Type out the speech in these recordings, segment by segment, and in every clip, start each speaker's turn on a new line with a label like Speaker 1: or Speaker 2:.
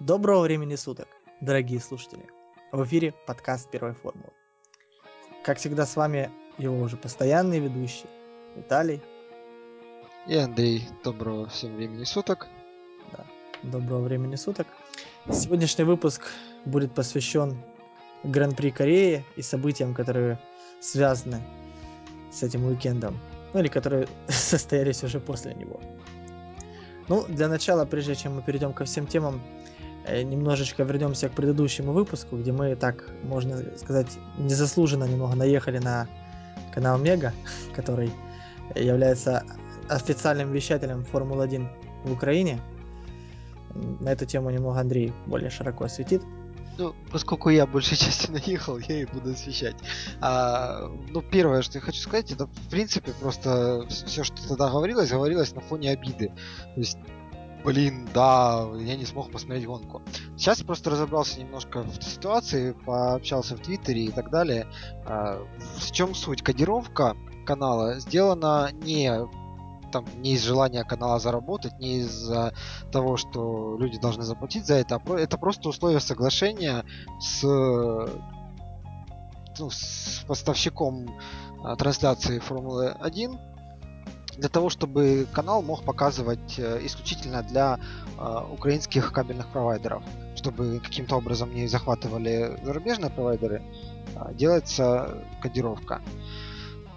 Speaker 1: Доброго времени суток, дорогие слушатели. В эфире подкаст Первой формулы. Как всегда с вами его уже постоянный ведущий Виталий.
Speaker 2: И Андрей. Доброго всем времени суток.
Speaker 1: Да, доброго времени суток. Сегодняшний выпуск будет посвящен Гран-при Кореи и событиям, которые связаны с этим уикендом. Ну или которые состоялись уже после него. Ну, для начала, прежде чем мы перейдем ко всем темам, немножечко вернемся к предыдущему выпуску, где мы так, можно сказать, незаслуженно немного наехали на канал Мега, который является официальным вещателем Формулы-1 в Украине. На эту тему немного Андрей более широко осветит.
Speaker 2: Ну, поскольку я большей части наехал, я и буду освещать. А, ну, первое, что я хочу сказать, это, в принципе, просто все, что тогда говорилось, говорилось на фоне обиды. То есть, блин, да, я не смог посмотреть гонку. Сейчас просто разобрался немножко в ситуации, пообщался в Твиттере и так далее. А, в чем суть? Кодировка канала сделана не там не из желания канала заработать, не из-за того, что люди должны заплатить за это, а это просто условие соглашения с, ну, с поставщиком а, трансляции Формулы 1 для того, чтобы канал мог показывать э, исключительно для э, украинских кабельных провайдеров, чтобы каким-то образом не захватывали зарубежные провайдеры, э, делается кодировка.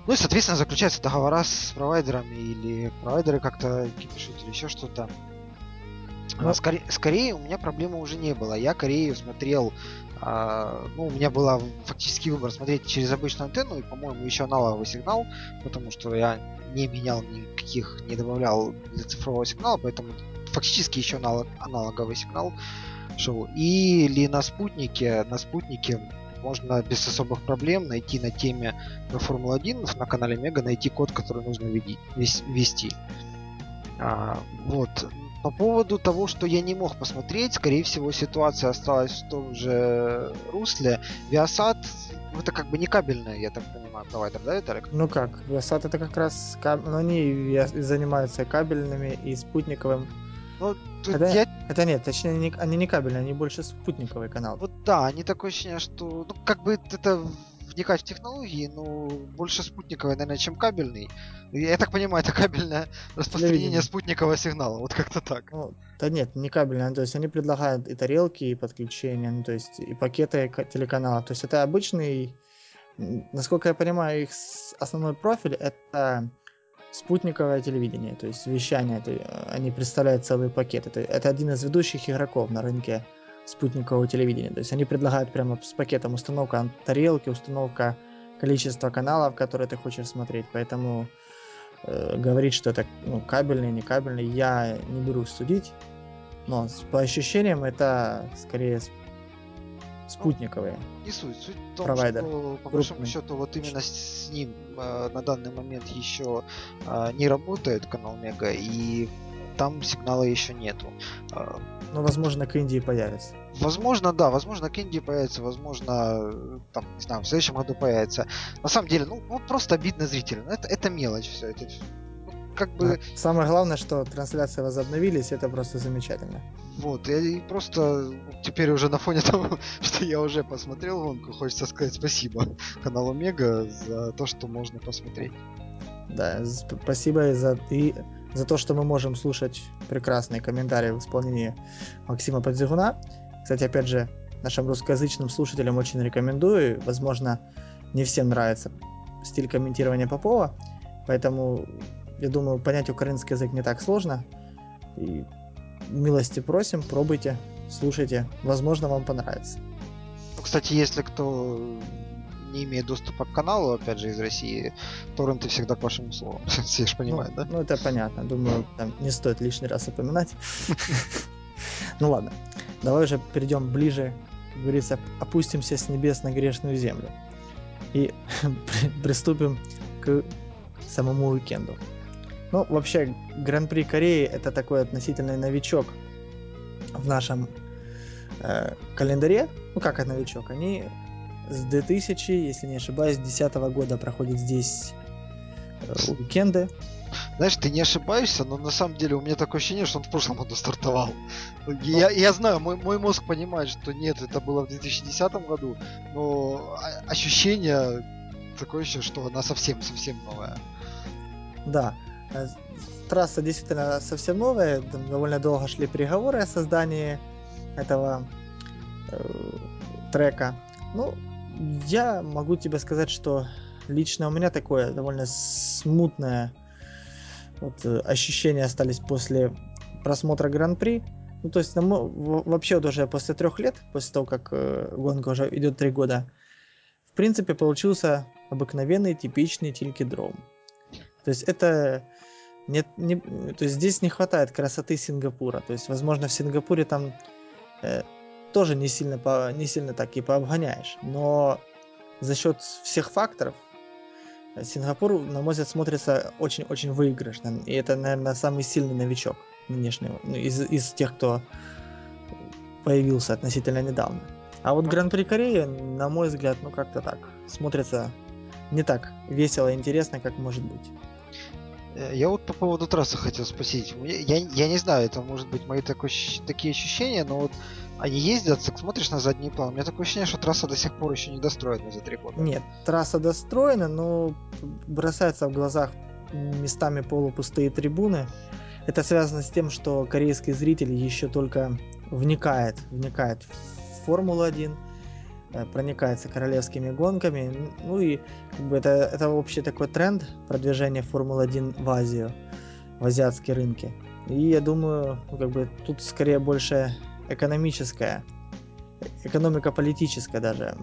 Speaker 2: Ну и, соответственно, заключаются договора с провайдерами или провайдеры как-то пишут или еще что-то. Ну, а, скорее, скорее у меня проблемы уже не было. Я Корею смотрел, а, ну, у меня был фактически выбор смотреть через обычную антенну и, по-моему, еще аналоговый сигнал, потому что я не менял никаких, не добавлял для цифрового сигнала, поэтому фактически еще аналог, аналоговый сигнал шел. Или на спутнике, на спутнике можно без особых проблем найти на теме Формула-1 на канале Мега, найти код, который нужно ввести. А, вот. По поводу того, что я не мог посмотреть, скорее всего, ситуация осталась в том же русле. Viasat это как бы не кабельная, я так понимаю, провайдер, да, Виталик?
Speaker 1: Ну как, Viasat это как раз, каб... ну они занимаются кабельными и спутниковым ну, хотя, я... хотя нет, точнее, они, они не кабельные, они больше спутниковый канал.
Speaker 2: Вот да, они такое ощущение, что, ну, как бы это вникать в технологии, но больше спутниковый, наверное, чем кабельный. Я так понимаю, это кабельное распространение спутникового сигнала, вот как-то так.
Speaker 1: Ну, да нет, не кабельное, то есть они предлагают и тарелки, и подключения, ну, то есть и пакеты телеканала. То есть это обычный, насколько я понимаю, их основной профиль это спутниковое телевидение, то есть вещание, это, э, они представляют целый пакет. Это, это один из ведущих игроков на рынке спутникового телевидения. То есть они предлагают прямо с пакетом установка тарелки, установка количества каналов, которые ты хочешь смотреть. Поэтому э, говорить, что это ну, кабельный, не кабельный, я не берусь судить. Но по ощущениям это скорее спутниковые.
Speaker 2: Не суть. Суть в том, провайдер. что по большому счету вот именно с ним э, на данный момент еще э, не работает канал Мега и там сигнала еще нету.
Speaker 1: А, ну, возможно, к Индии появится.
Speaker 2: Возможно, да, возможно, к Индии появится, возможно, там, не знаю, в следующем году появится. На самом деле, ну, ну просто обидно зрителям. Это, это мелочь все. Это
Speaker 1: как бы... Самое главное, что трансляции возобновились, это просто замечательно.
Speaker 2: Вот, и просто теперь уже на фоне того, что я уже посмотрел гонку, хочется сказать спасибо каналу Мега за то, что можно посмотреть.
Speaker 1: Да, спасибо и за, и за то, что мы можем слушать прекрасные комментарии в исполнении Максима Подзигуна. Кстати, опять же, нашим русскоязычным слушателям очень рекомендую. Возможно, не всем нравится стиль комментирования Попова, поэтому я думаю, понять украинский язык не так сложно. И милости просим, пробуйте, слушайте. Возможно, вам понравится.
Speaker 2: Ну, кстати, если кто не имеет доступа к каналу, опять же, из России, торренты всегда по вашему слову. Все же понимают,
Speaker 1: ну, да? Ну, это понятно. Думаю, там не стоит лишний раз упоминать. Ну ладно, давай уже перейдем ближе, как говорится, опустимся с небес на грешную землю. И приступим к самому уикенду. Ну, вообще, Гран-при Кореи это такой относительный новичок в нашем э, календаре. Ну, как это новичок? Они с 2000, если не ошибаюсь, 2010 года проходят здесь э, уикенды.
Speaker 2: Знаешь, ты не ошибаешься, но на самом деле у меня такое ощущение, что он в прошлом году стартовал. Я, я знаю, мой, мой мозг понимает, что нет, это было в 2010 году, но ощущение такое еще, что она совсем-совсем новая.
Speaker 1: Да, э, трасса действительно совсем новая, довольно долго шли переговоры о создании этого э, трека. Ну, я могу тебе сказать, что лично у меня такое довольно смутное вот, ощущения остались после просмотра Гран-при. Ну, то есть, ну, вообще вот уже после трех лет, после того, как э, гонка уже идет три года, в принципе, получился обыкновенный, типичный тилькидром. То есть это нет, не, то есть здесь не хватает красоты Сингапура. То есть, возможно, в Сингапуре там э, тоже не сильно, по, не сильно так и пообгоняешь. Но за счет всех факторов Сингапур, на мой взгляд, смотрится очень-очень выигрышно. И это, наверное, самый сильный новичок нынешнего, ну, из, из тех, кто появился относительно недавно. А вот Гран-при Кореи, на мой взгляд, ну как-то так, смотрится не так весело и интересно, как может быть.
Speaker 2: Э, я вот по поводу трассы хотел спросить. Я, я не знаю, это может быть мои такой, такие ощущения, но вот они ездят, смотришь на задний план, у меня такое ощущение, что трасса до сих пор еще не достроена за три года.
Speaker 1: Нет, трасса достроена, но бросается в глазах местами полупустые трибуны. Это связано с тем, что корейский зритель еще только вникает, вникает в Формулу-1, э, проникается королевскими гонками. Ну и как бы это, это вообще такой тренд продвижения Формулы-1 в Азию, в азиатские рынки. И я думаю, как бы тут скорее больше экономическая, экономико-политическая даже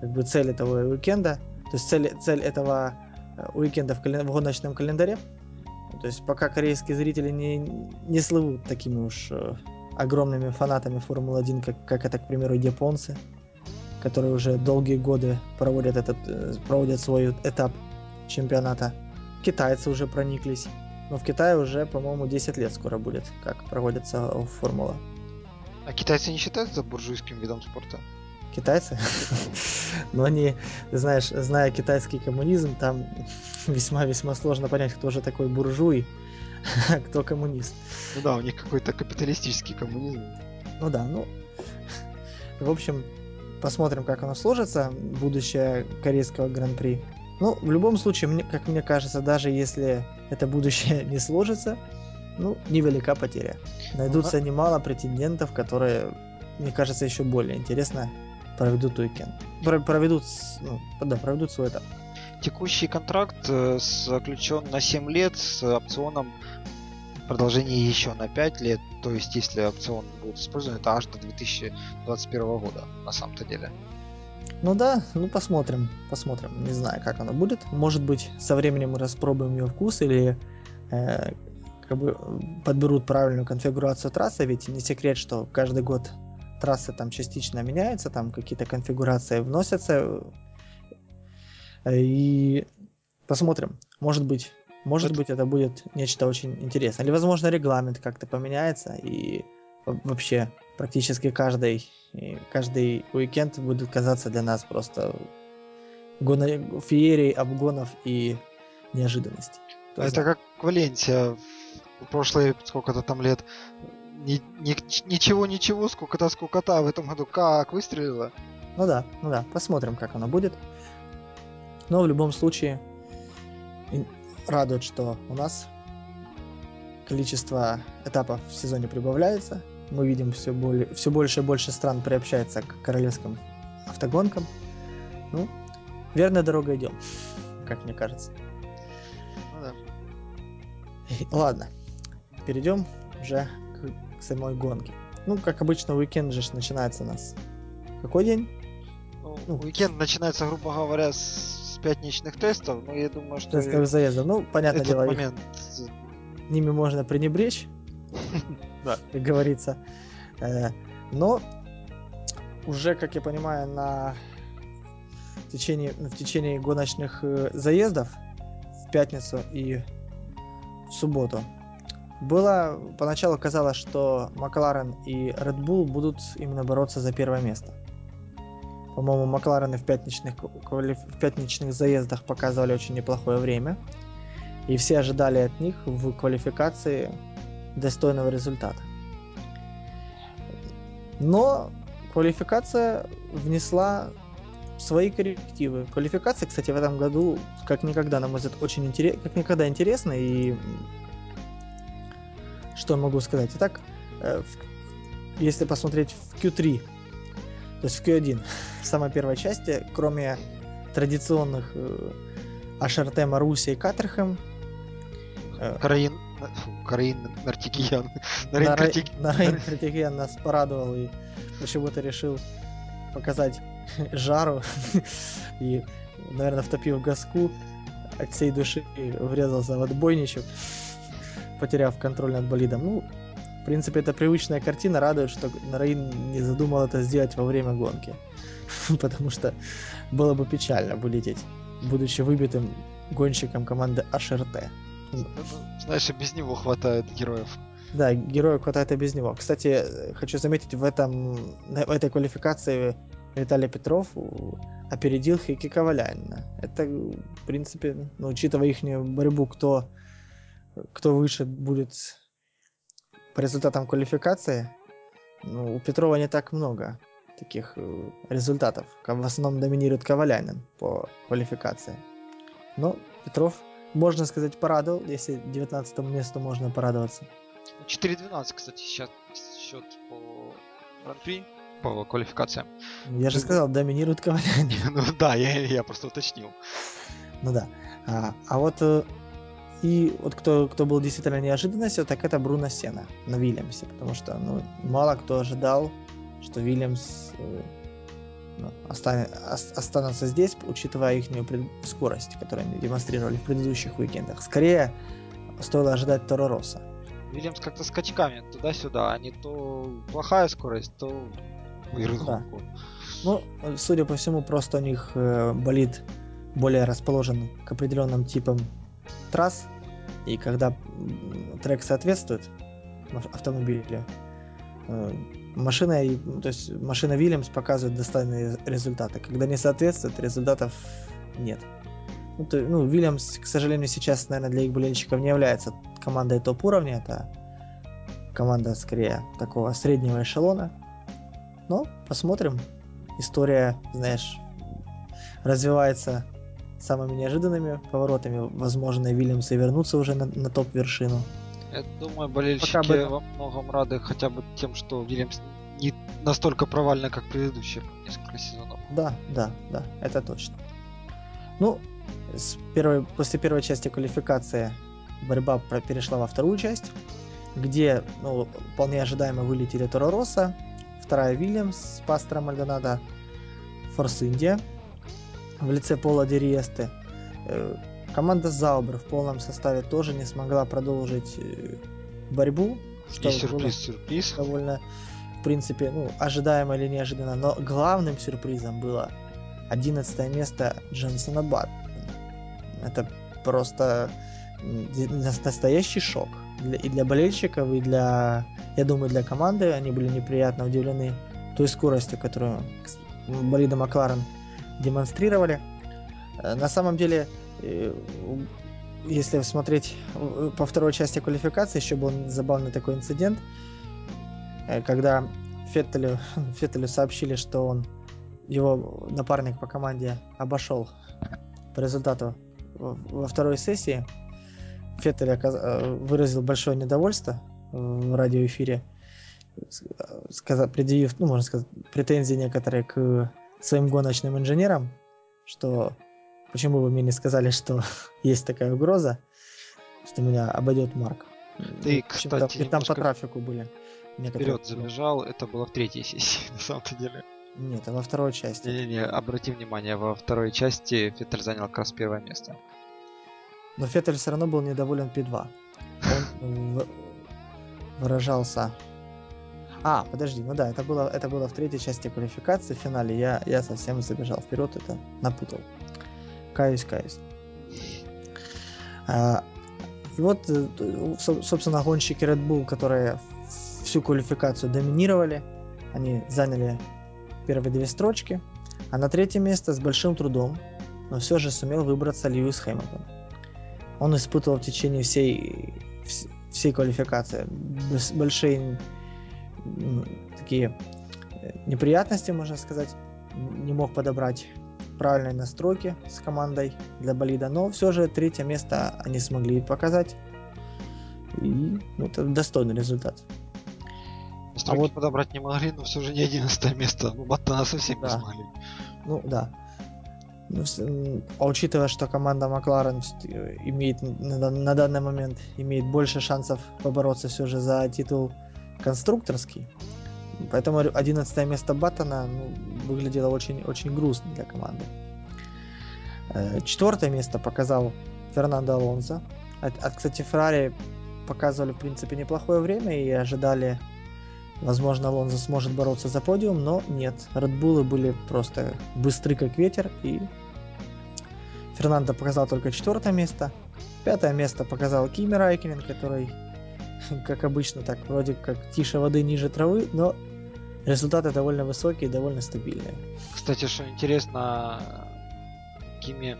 Speaker 1: как бы цель этого уикенда. То есть цель, цель этого э, уикенда в, календ... в гоночном календаре. То есть пока корейские зрители не, не слывут такими уж э, огромными фанатами Формулы-1, как, как это, к примеру, японцы, которые уже долгие годы проводят, этот, э, проводят свой этап чемпионата. Китайцы уже прониклись. Но в Китае уже, по-моему, 10 лет скоро будет, как проводится Формула.
Speaker 2: А китайцы не считаются буржуйским видом спорта?
Speaker 1: Китайцы? Но они, знаешь, зная китайский коммунизм, там весьма-весьма сложно понять, кто же такой буржуй, а кто коммунист.
Speaker 2: Ну да, у них какой-то капиталистический коммунизм.
Speaker 1: Ну да, ну... В общем, посмотрим, как оно сложится, будущее корейского гран-при. Ну, в любом случае, мне, как мне кажется, даже если это будущее не сложится, ну, невелика потеря. Найдутся ну, немало претендентов, которые, мне кажется, еще более интересно проведут уикенд. Проведут, ну, да, проведут свой этап.
Speaker 2: Текущий контракт э, заключен на 7 лет с опционом продолжения еще на 5 лет. То есть, если опцион будет использован, это аж до 2021 года, на самом-то деле.
Speaker 1: Ну да, ну посмотрим, посмотрим. Не знаю, как оно будет. Может быть, со временем мы распробуем ее вкус или э, как бы подберут правильную конфигурацию трассы, ведь не секрет, что каждый год трассы там частично меняются, там какие-то конфигурации вносятся. И посмотрим. Может быть, может это... быть, это будет нечто очень интересное. Или, возможно, регламент как-то поменяется, и вообще практически каждый, каждый уикенд будет казаться для нас просто феерией обгонов и неожиданностей.
Speaker 2: Это как Валенсия прошлые сколько-то там лет ни, ни, ничего, ничего, сколько-то, сколько-то, а в этом году как выстрелила.
Speaker 1: Ну да, ну да, посмотрим, как оно будет. Но в любом случае радует, что у нас количество этапов в сезоне прибавляется. Мы видим все, более, все больше и больше стран приобщается к королевским автогонкам. Ну, верная дорога идем, как мне кажется. Ну да. Ладно, перейдем уже к, к самой гонке. Ну, как обычно, уикенд же начинается у нас. Какой день?
Speaker 2: Ну, ну, уикенд начинается, грубо говоря, с, пятничных тестов, но я думаю, что...
Speaker 1: Тестовых заездов. Ну, понятное дело, момент... ними можно пренебречь, как говорится. Э, но уже, как я понимаю, на в течение, в течение гоночных э, заездов в пятницу и в субботу было, поначалу казалось, что Макларен и Red Bull будут именно бороться за первое место. То По-моему, Макларены в пятничных, в пятничных заездах показывали очень неплохое время. И все ожидали от них в квалификации достойного результата. Но квалификация внесла свои коррективы. Квалификация, кстати, в этом году, как никогда, на мой взгляд, очень интересно, как никогда интересно. И что могу сказать? Итак, э, если посмотреть в Q3, то есть в Q1, в самой первой части, кроме традиционных э, HRT Маруси и Катерхэм,
Speaker 2: э, Караин, Караин Нартикиян.
Speaker 1: Нарейн Нартикиян нас порадовал и почему-то решил показать жару и, наверное, втопив газку, от всей души врезался в отбойничек, потеряв контроль над болидом. Ну, в принципе, это привычная картина, радует, что Нараин не задумал это сделать во время гонки. Потому что было бы печально вылететь, будучи выбитым гонщиком команды HRT.
Speaker 2: Знаешь, и без него хватает героев.
Speaker 1: Да, героев хватает и без него. Кстати, хочу заметить, в, этом, в этой квалификации Виталий Петров опередил Хейки Ковалянина. Это, в принципе, ну, учитывая их борьбу, кто, кто выше будет по результатам квалификации, ну, у Петрова не так много таких э, результатов. В основном доминирует Ковалянин по квалификации. Но Петров, можно сказать, порадовал, если 19 месту можно порадоваться.
Speaker 2: 4-12, кстати, сейчас счет по Гран-при по квалификациям.
Speaker 1: Я же сказал, доминирует Ковалян.
Speaker 2: ну да, я, я просто уточнил.
Speaker 1: Ну да. А, а вот э, и вот кто, кто был действительно неожиданностью, так это Бруно Сена на Вильямсе, потому что ну, мало кто ожидал, что Вильямс э, ну, останет, останутся здесь, учитывая их скорость, которую они демонстрировали в предыдущих уикендах. Скорее, стоило ожидать Торо Росса.
Speaker 2: Вильямс как-то скачками туда-сюда, а не то плохая скорость, то да.
Speaker 1: Ну, судя по всему, просто у них э, болит более расположен к определенным типам трасс, и когда трек соответствует автомобилю, э, машина, то есть машина Williams показывает достойные результаты. Когда не соответствует, результатов нет. Ну, то, ну, Williams, к сожалению, сейчас, наверное, для их болельщиков не является командой топ-уровня. Это команда, скорее, такого среднего эшелона. Но посмотрим. История, знаешь, развивается самыми неожиданными поворотами. Возможно, Вильямсы вернутся уже на, на топ-вершину.
Speaker 2: Я думаю, болельщики бы... во многом рады хотя бы тем, что Вильямс не настолько провально, как предыдущие несколько сезонов.
Speaker 1: Да, да, да, это точно. Ну, с первой, после первой части квалификации борьба перешла во вторую часть, где ну, вполне ожидаемо вылетели Торо Росса, вторая Вильямс с Пастором Мальдонадо, Форс Индия в лице Пола Дериесты. Э, команда Заубер в полном составе тоже не смогла продолжить э, борьбу.
Speaker 2: Что И сюрприз, сюрприз.
Speaker 1: Довольно, в принципе, ну, ожидаемо или неожиданно. Но главным сюрпризом было 11 место Дженсона Бат. Это просто настоящий шок. И для болельщиков, и для я думаю, для команды они были неприятно удивлены той скоростью, которую болиды Макларен демонстрировали. Э, на самом деле, э, если смотреть э, по второй части квалификации, еще был забавный такой инцидент, когда Феттелю, Феттелю сообщили, что он его напарник по команде обошел по результату во второй сессии. Феттель выразил большое недовольство в радиоэфире, предъявив, ну, можно сказать, претензии некоторые к своим гоночным инженерам, что почему вы мне не сказали, что есть такая угроза, что меня обойдет Марк.
Speaker 2: Ты, кстати,
Speaker 1: и там по трафику были.
Speaker 2: Вперед забежал, это было в третьей сессии, на самом-то деле.
Speaker 1: Нет, это во второй части.
Speaker 2: Не-не-не, обрати внимание, во второй части Феттель занял как раз первое место.
Speaker 1: Но Феттель все равно был недоволен P2. Он выражался. А, подожди, ну да, это было, это было в третьей части квалификации, в финале. Я, я совсем забежал вперед, это напутал. Каюсь, каюсь. А, и вот, э, собственно, гонщики Red Bull, которые всю квалификацию доминировали, они заняли первые две строчки. А на третье место с большим трудом, но все же сумел выбраться Льюис Хэмилтон. Он испытывал в течение всей, всей квалификации большие такие э, неприятности, можно сказать. Не мог подобрать правильной настройки с командой для болида, но все же третье место они смогли показать. И ну, это достойный результат.
Speaker 2: Настройки а вот подобрать не могли, но все же не 11 место. Ну, Баттона совсем да. не смогли.
Speaker 1: Ну да. Ну, а учитывая, что команда Макларен имеет на, на данный момент имеет больше шансов побороться все же за титул конструкторский, Поэтому 11 место Баттона ну, выглядело очень, очень грустно для команды. Э, четвертое место показал Фернандо Алонсо. От, от, кстати, Феррари показывали, в принципе, неплохое время и ожидали, возможно, Алонсо сможет бороться за подиум, но нет. Редбулы были просто быстры, как ветер, и Фернандо показал только четвертое место. Пятое место показал Кими Райкинен, который, как обычно, так вроде как тише воды ниже травы, но результаты довольно высокие и довольно стабильные.
Speaker 2: Кстати, что интересно, Кими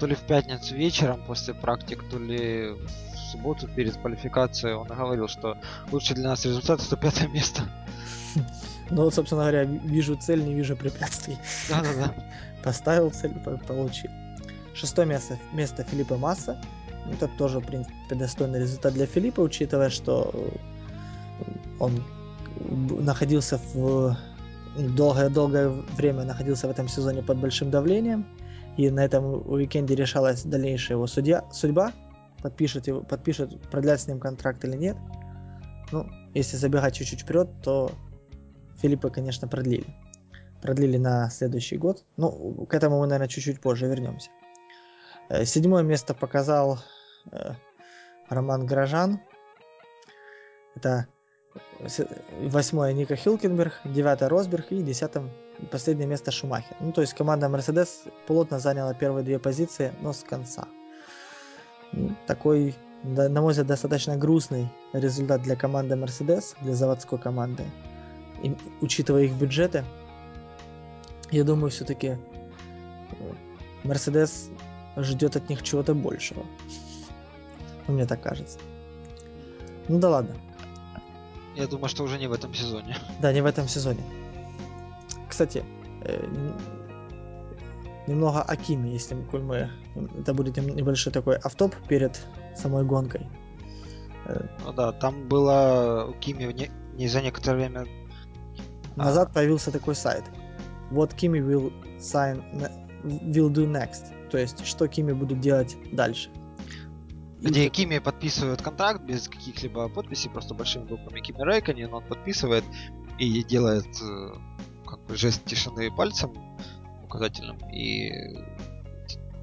Speaker 2: то ли в пятницу вечером после практик, то ли в субботу перед квалификацией он говорил, что лучший для нас результат это пятое место.
Speaker 1: Ну собственно говоря, вижу цель, не вижу препятствий.
Speaker 2: Да-да-да.
Speaker 1: Поставил цель, получил. Шестое место, место Филиппа Масса. Это тоже, в принципе, достойный результат для Филиппа, учитывая, что он находился в долгое-долгое время находился в этом сезоне под большим давлением, и на этом уикенде решалась дальнейшая его судья, судьба, подпишет, его, подпишет, продлять с ним контракт или нет. Ну, если забегать чуть-чуть вперед, то Филиппа, конечно, продлили. Продлили на следующий год. Ну, к этому мы, наверное, чуть-чуть позже вернемся. Э, седьмое место показал Роман Грожан. Это восьмое Ника Хилкенберг, девятое Росберг и десятым последнее место Шумахер. Ну, то есть команда Мерседес плотно заняла первые две позиции, но с конца. Такой, на мой взгляд, достаточно грустный результат для команды Мерседес, для заводской команды. И, учитывая их бюджеты, я думаю, все-таки Мерседес ждет от них чего-то большего. Ну, мне так кажется. Ну да ладно.
Speaker 2: Я думаю, что уже не в этом сезоне.
Speaker 1: Да, не в этом сезоне. Кстати, э, немного о Киме, если мы... Это будет небольшой такой автоп перед самой гонкой.
Speaker 2: Э, ну да, там было у Кими не, не за некоторое время...
Speaker 1: Назад а... появился такой сайт. Вот Кими will sign... will do next. То есть, что Кими будет делать дальше
Speaker 2: где Кими подписывает контракт без каких-либо подписей, просто большими буквами Кими Райконин, он подписывает и делает э, как бы жест тишины пальцем указательным. И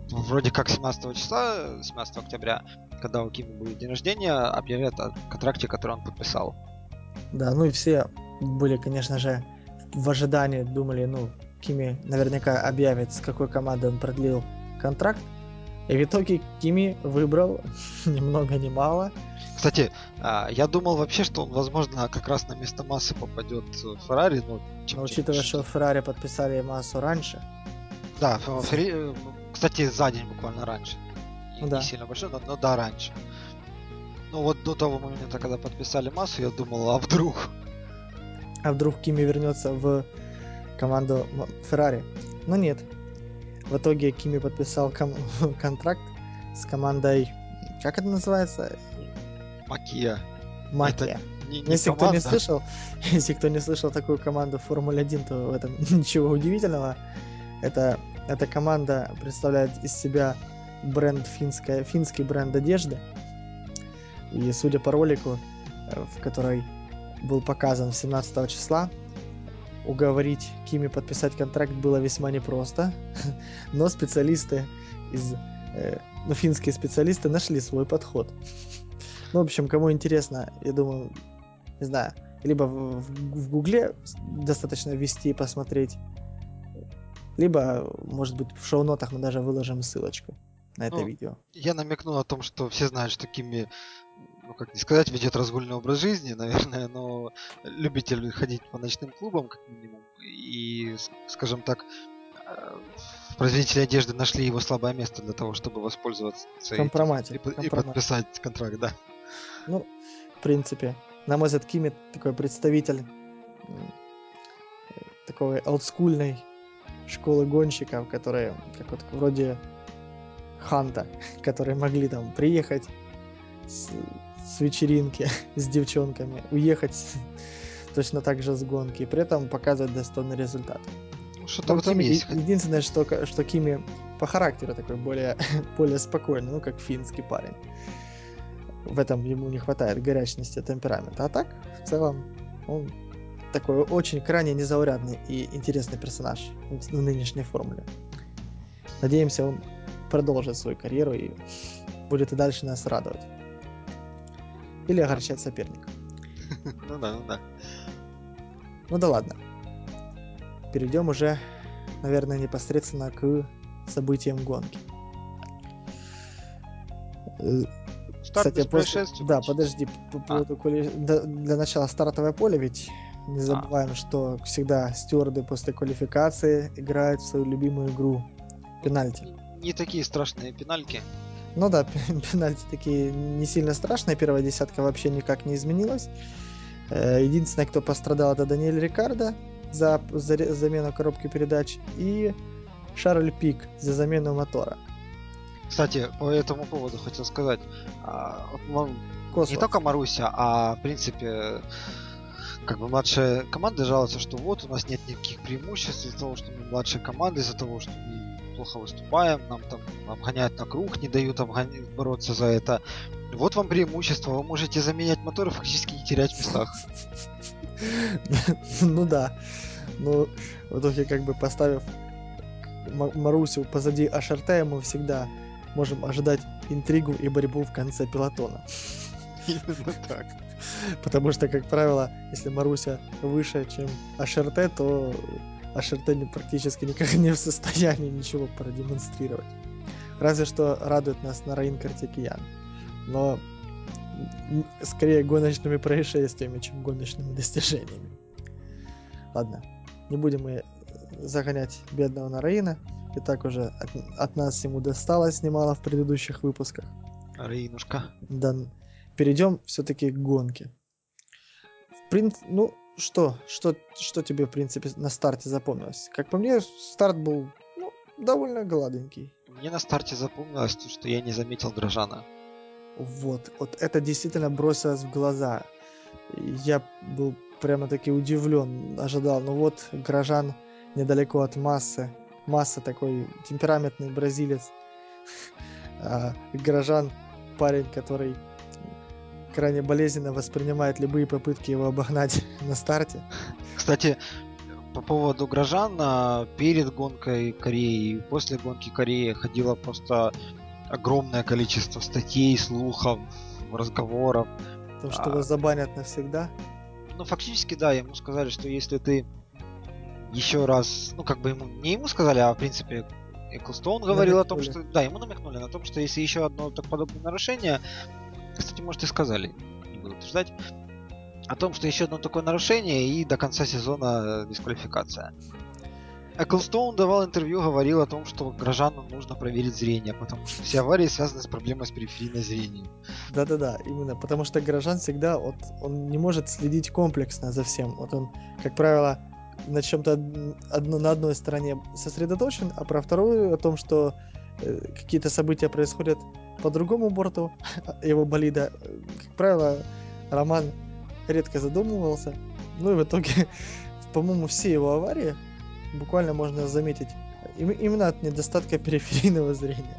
Speaker 2: вроде как 17 числа, 17 октября, когда у Кими будет день рождения, объявят о контракте, который он подписал.
Speaker 1: Да, ну и все были, конечно же, в ожидании, думали, ну, Кими наверняка объявит, с какой командой он продлил контракт. И в итоге Кими выбрал ни много ни мало.
Speaker 2: Кстати, а, я думал вообще, что он, возможно, как раз на место Массы попадет в Феррари, но...
Speaker 1: но учитывая, что Феррари подписали Массу раньше.
Speaker 2: Да, Ферри... кстати, за день буквально раньше. Не, да. не сильно большой, но, но да, раньше. Ну вот до того момента, когда подписали Массу, я думал, а вдруг?
Speaker 1: А вдруг Кими вернется в команду Феррари? Но нет, в итоге Кими подписал ком- контракт с командой... Как это называется?
Speaker 2: Макия.
Speaker 1: Макия. Не, не если команда. кто не слышал, если кто не слышал такую команду в Формуле 1, то в этом ничего удивительного. Это, эта команда представляет из себя бренд финская, финский бренд одежды. И судя по ролику, э, в который был показан 17 числа, уговорить Кими подписать контракт было весьма непросто, но специалисты из, э, ну, финские специалисты нашли свой подход. Ну, в общем, кому интересно, я думаю, не знаю, либо в, в, в Гугле достаточно ввести и посмотреть, либо, может быть, в шоу-нотах мы даже выложим ссылочку на это ну, видео.
Speaker 2: Я намекнул о том, что все знают, что Кими ну как не сказать, ведет разгульный образ жизни, наверное, но любитель ходить по ночным клубам, как минимум, и, скажем так, производители одежды нашли его слабое место для того, чтобы воспользоваться
Speaker 1: Компромате.
Speaker 2: этим и, и подписать контракт, да.
Speaker 1: Ну, в принципе, на мой взгляд, Кими такой представитель такой олдскульной школы гонщиков, которые как вот вроде Ханта, которые могли там приехать с, с вечеринки с девчонками, уехать точно так же с гонки, и при этом показывать достойный результат.
Speaker 2: Ну, что-то в этом Кими, есть.
Speaker 1: Единственное, что, что Кими по характеру такой более, более спокойный, ну, как финский парень. В этом ему не хватает горячности темперамента. А так, в целом, он такой очень крайне незаурядный и интересный персонаж в нынешней формуле. Надеемся, он продолжит свою карьеру и будет и дальше нас радовать. Или огорчать соперника.
Speaker 2: Ну да, ну да.
Speaker 1: Ну да ладно. Перейдем уже, наверное, непосредственно к событиям гонки.
Speaker 2: Э, Старт Кстати, после...
Speaker 1: Да, подожди, по а. для начала стартовое поле, ведь не а. забываем, а. что всегда стюарды после квалификации играют в свою любимую игру пенальти.
Speaker 2: Не такие страшные пенальки.
Speaker 1: Ну да, пенальти такие не сильно страшные. Первая десятка вообще никак не изменилась. Э, единственное, кто пострадал, это Даниэль Рикардо за, за замену коробки передач и Шарль Пик за замену мотора.
Speaker 2: Кстати, по этому поводу хотел сказать. А, не только Маруся, а в принципе как бы младшая команда жалуется, что вот у нас нет никаких преимуществ из-за того, что мы младшая команда, из-за того, что мы плохо выступаем, нам там обгоняют на круг, не дают обгонять, бороться за это. Вот вам преимущество, вы можете заменять моторы, фактически не терять в местах.
Speaker 1: Ну да. Ну, в итоге, как бы поставив Марусю позади Ашарте, мы всегда можем ожидать интригу и борьбу в конце пилотона.
Speaker 2: Именно так.
Speaker 1: Потому что, как правило, если Маруся выше, чем АШРТ, то АШРТ практически никак не в состоянии ничего продемонстрировать. Разве что радует нас на Раин Картикиян. Но скорее гоночными происшествиями, чем гоночными достижениями. Ладно, не будем мы загонять бедного Нараина. И так уже от, от нас ему досталось немало в предыдущих выпусках.
Speaker 2: Раинушка.
Speaker 1: Да, перейдем все-таки к гонке. В прин... Ну, что, что, что тебе, в принципе, на старте запомнилось? Как по мне, старт был ну, довольно гладенький.
Speaker 2: Мне на старте запомнилось, что я не заметил Грожана.
Speaker 1: Вот, вот это действительно бросилось в глаза. Я был прямо-таки удивлен, ожидал, ну вот, Грожан недалеко от массы. Масса такой темпераментный бразилец. А Грожан парень, который крайне болезненно воспринимает любые попытки его обогнать на старте.
Speaker 2: Кстати, по поводу Грожана, перед гонкой Кореи и после гонки Кореи ходило просто огромное количество статей, слухов, разговоров.
Speaker 1: То, что а... его забанят навсегда?
Speaker 2: Ну, фактически, да, ему сказали, что если ты еще раз, ну, как бы ему, не ему сказали, а в принципе Эклстоун говорил намекнули. о том, что, да, ему намекнули на том, что если еще одно так подобное нарушение, кстати, может и сказали, не буду утверждать, о том, что еще одно такое нарушение и до конца сезона дисквалификация. Эклстоун давал интервью, говорил о том, что гражданам нужно проверить зрение, потому что все аварии связаны с проблемой с периферийным зрением.
Speaker 1: Да-да-да, именно, потому что граждан всегда, вот, он не может следить комплексно за всем. Вот он, как правило, на чем-то одно, на одной стороне сосредоточен, а про вторую о том, что э, какие-то события происходят по другому борту его болида. Как правило, Роман редко задумывался. Ну и в итоге, по-моему, все его аварии буквально можно заметить именно от недостатка периферийного зрения.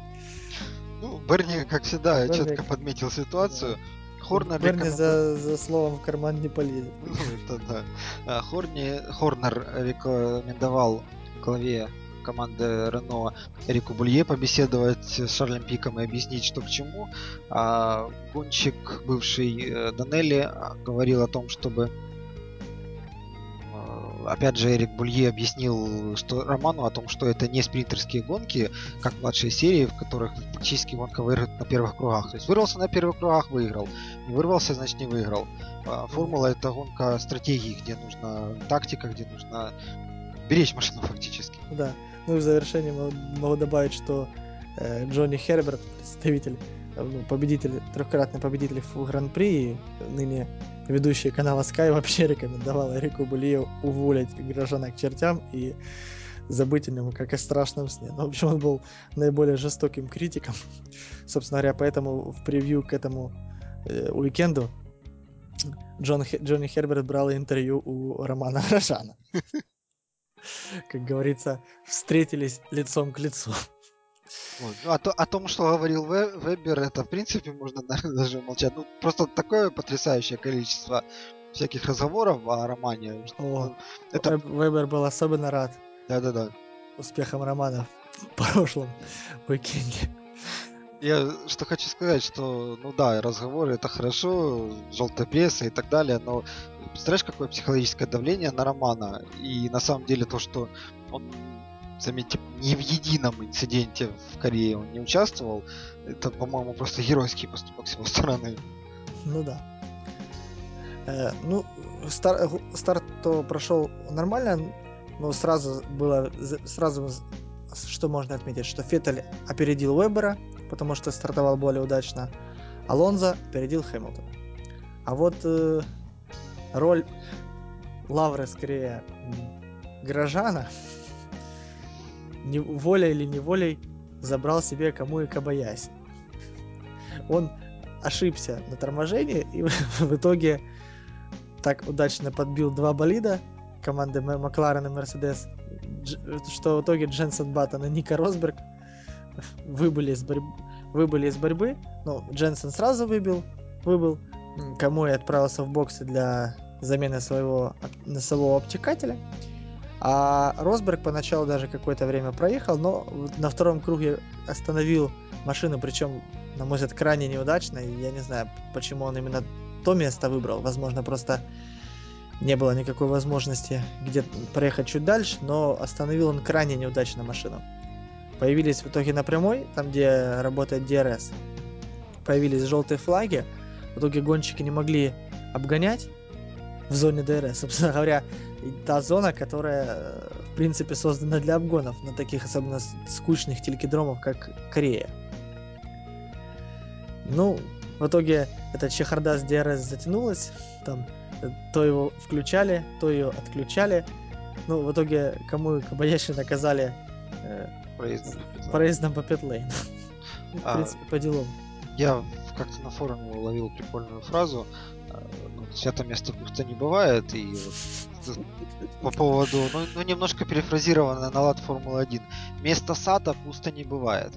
Speaker 2: Ну, Берни, как всегда, Берни... четко подметил ситуацию.
Speaker 1: Хорнер Берни рекомен... за, за словом в карман не полезет.
Speaker 2: Ну, это да. А, Хорни, Хорнер рекомендовал главе команды Рено Эрику Булье побеседовать с Шарлем Пиком и объяснить, что к чему. А гонщик, бывший э, Данелли, говорил о том, чтобы опять же, Эрик Булье объяснил что, Роману о том, что это не спринтерские гонки, как младшие серии, в которых фактически гонка выиграет на первых кругах. То есть вырвался на первых кругах, выиграл. Не вырвался, значит не выиграл. А формула это гонка стратегии, где нужна тактика, где нужно беречь машину фактически.
Speaker 1: Да. Ну и в завершение могу добавить, что э, Джонни Херберт, представитель, э, ну, победитель, трехкратный победитель в Гран-при, ныне ведущий канала Sky вообще рекомендовал Эрику Булию уволить горожана к чертям и забыть о нем, как о страшном сне. Ну, в общем, он был наиболее жестоким критиком. Собственно говоря, поэтому в превью к этому э, уикенду Джон, Джонни Херберт брал интервью у Романа Рожана. Как говорится, встретились лицом к лицу.
Speaker 2: Вот. Ну, а то, о том, что говорил Вебер, это в принципе можно наверное, даже молчать. Ну, просто такое потрясающее количество всяких разговоров о романе.
Speaker 1: Что, о, это... Вебер был особенно рад.
Speaker 2: Да-да-да.
Speaker 1: Успехом романа в прошлом уикенде.
Speaker 2: Я что хочу сказать, что, ну да, разговоры это хорошо, желтая пресса и так далее, но представляешь, какое психологическое давление на Романа, и на самом деле то, что он, заметьте, ни в едином инциденте в Корее он не участвовал, это, по-моему, просто геройский поступок с его стороны.
Speaker 1: Ну да. Э, ну, стар, старт то прошел нормально, но сразу было, сразу что можно отметить, что Феттель опередил Вебера, потому что стартовал более удачно. Алонзо опередил Хэмилтона. А вот э, роль Лавры скорее горожана не, волей или неволей забрал себе кому и Кабаяси. Он ошибся на торможении и в итоге так удачно подбил два болида команды Макларен и Мерседес, что в итоге Дженсен Баттон и Ника Росберг выбыли из, борь... выбыли из борьбы. Ну, Дженсен сразу выбил, выбыл. Кому и отправился в боксы для замены своего носового обтекателя. А Росберг поначалу даже какое-то время проехал, но на втором круге остановил машину, причем, на мой взгляд, крайне неудачно. И я не знаю, почему он именно то место выбрал. Возможно, просто не было никакой возможности где проехать чуть дальше, но остановил он крайне неудачно машину появились в итоге на прямой, там где работает DRS, появились желтые флаги, в итоге гонщики не могли обгонять в зоне DRS, собственно говоря, та зона, которая в принципе создана для обгонов на таких особенно скучных телекидромов, как Корея. Ну, в итоге эта чехарда с DRS затянулась, там э, то его включали, то ее отключали. Ну, в итоге, кому Кабаяши наказали э,
Speaker 2: проездом.
Speaker 1: По петлейн. В а, принципе, по делам.
Speaker 2: Я как-то на форуме уловил прикольную фразу. А, ну, свято место пусто не бывает. И вот по поводу, ну, ну немножко перефразировано на лад Формулы-1. Место сада пусто не бывает.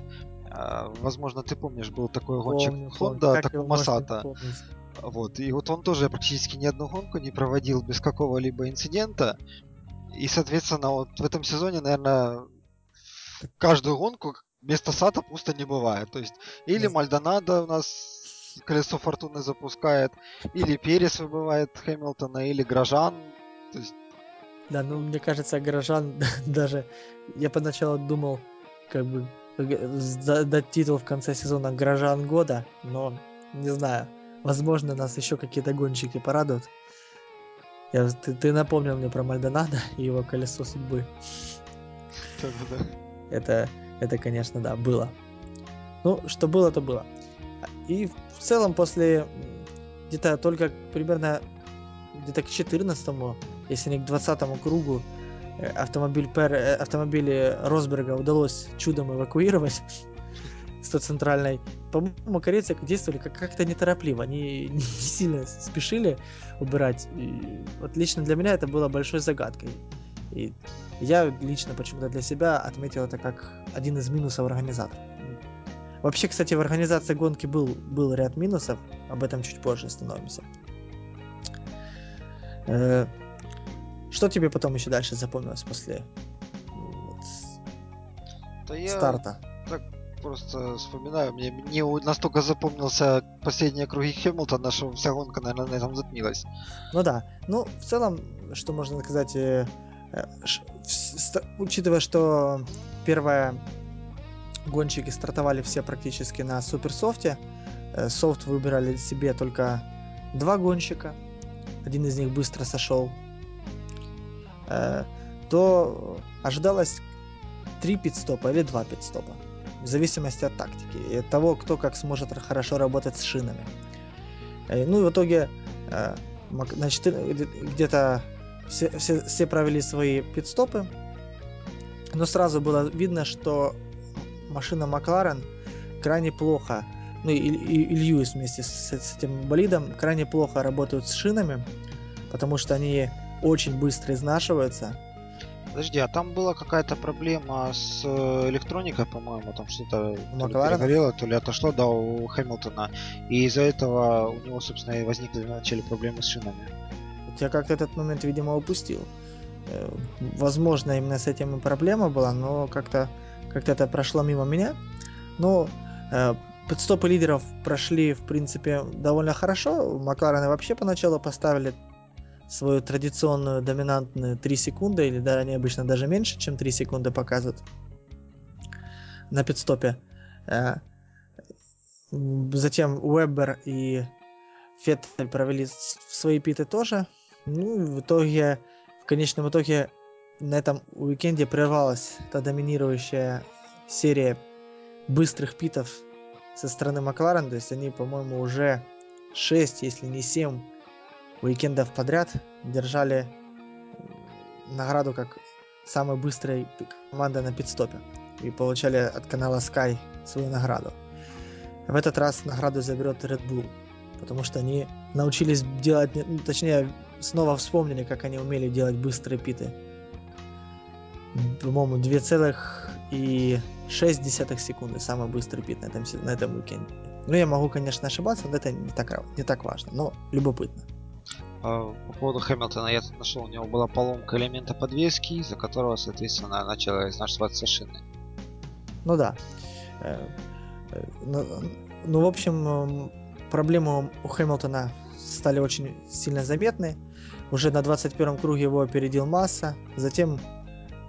Speaker 2: А, возможно, ты помнишь, был такой гонщик Honda, такой Масата. Вот, и вот он тоже практически ни одну гонку не проводил без какого-либо инцидента. И, соответственно, вот в этом сезоне, наверное, каждую гонку вместо Сата пусто не бывает. То есть или Мальдонадо у нас колесо фортуны запускает, или Перес выбывает Хэмилтона, или Грожан. То есть...
Speaker 1: Да, ну мне кажется, Грожан даже... Я поначалу думал, как бы дать титул в конце сезона Грожан года, но не знаю. Возможно, нас еще какие-то гонщики порадуют. Я, ты, ты напомнил мне про Мальдонадо и его колесо судьбы. Это, это, конечно, да, было. Ну, что было, то было. И в целом после где-то только примерно где-то к 14 если не к 20 кругу, э, автомобиль Пер, э, автомобили Росберга удалось чудом эвакуировать с той центральной. По-моему, корейцы действовали как- как-то неторопливо, они не сильно спешили убирать. И вот лично для меня это было большой загадкой. И я лично почему-то для себя отметил это как один из минусов организатора. Вообще, кстати, в организации гонки был, был ряд минусов, об этом чуть позже остановимся. Э, что тебе потом еще дальше запомнилось после вот,
Speaker 2: да я старта? Так просто вспоминаю, мне не настолько запомнился последние круги Хэмилтона, что вся гонка, наверное, на этом затмилась.
Speaker 1: Ну да. Ну, в целом, что можно сказать, Э, учитывая, что первые гонщики стартовали все практически на суперсофте, э, софт выбирали себе только два гонщика, один из них быстро сошел, э, то ожидалось три пидстопа или два пидстопа. В зависимости от тактики и от того, кто как сможет хорошо работать с шинами. Э, ну и в итоге значит, где-то все, все, все провели свои пидстопы, но сразу было видно, что машина Макларен крайне плохо, ну и, и, и Льюис вместе с, с этим болидом крайне плохо работают с шинами, потому что они очень быстро изнашиваются.
Speaker 2: Подожди, а там была какая-то проблема с э, электроникой, по-моему, там что-то
Speaker 1: перегорело,
Speaker 2: то ли отошло, да, у Хэмилтона. И из-за этого у него, собственно, и возникли вначале проблемы с шинами.
Speaker 1: Я как-то этот момент, видимо, упустил. Э, возможно, именно с этим и проблема была, но как-то как это прошло мимо меня. Но э, подстопы лидеров прошли, в принципе, довольно хорошо. Макларены вообще поначалу поставили свою традиционную доминантную 3 секунды, или да, они обычно даже меньше, чем 3 секунды показывают на пидстопе. Э, затем Уэббер и Феттель провели свои питы тоже. Ну, в итоге, в конечном итоге, на этом уикенде прервалась та доминирующая серия быстрых питов со стороны Макларен. То есть они, по-моему, уже 6, если не 7 уикендов подряд держали награду как самой быстрой команда на пидстопе и получали от канала Sky свою награду. В этот раз награду заберет Red Bull, потому что они научились делать, точнее, снова вспомнили, как они умели делать быстрые питы. По-моему, 2,6 секунды самый быстрый пит на этом, на этом уикенде. Ну, я могу, конечно, ошибаться, но это не так, не так важно, но любопытно.
Speaker 2: А, по поводу Хэмилтона я тут нашел, у него была поломка элемента подвески, из-за которого, соответственно, начала изнашиваться шины.
Speaker 1: Ну да. Э, э, ну, ну, в общем, проблемы у Хэмилтона стали очень сильно заметны. Уже на 21 круге его опередил Масса, затем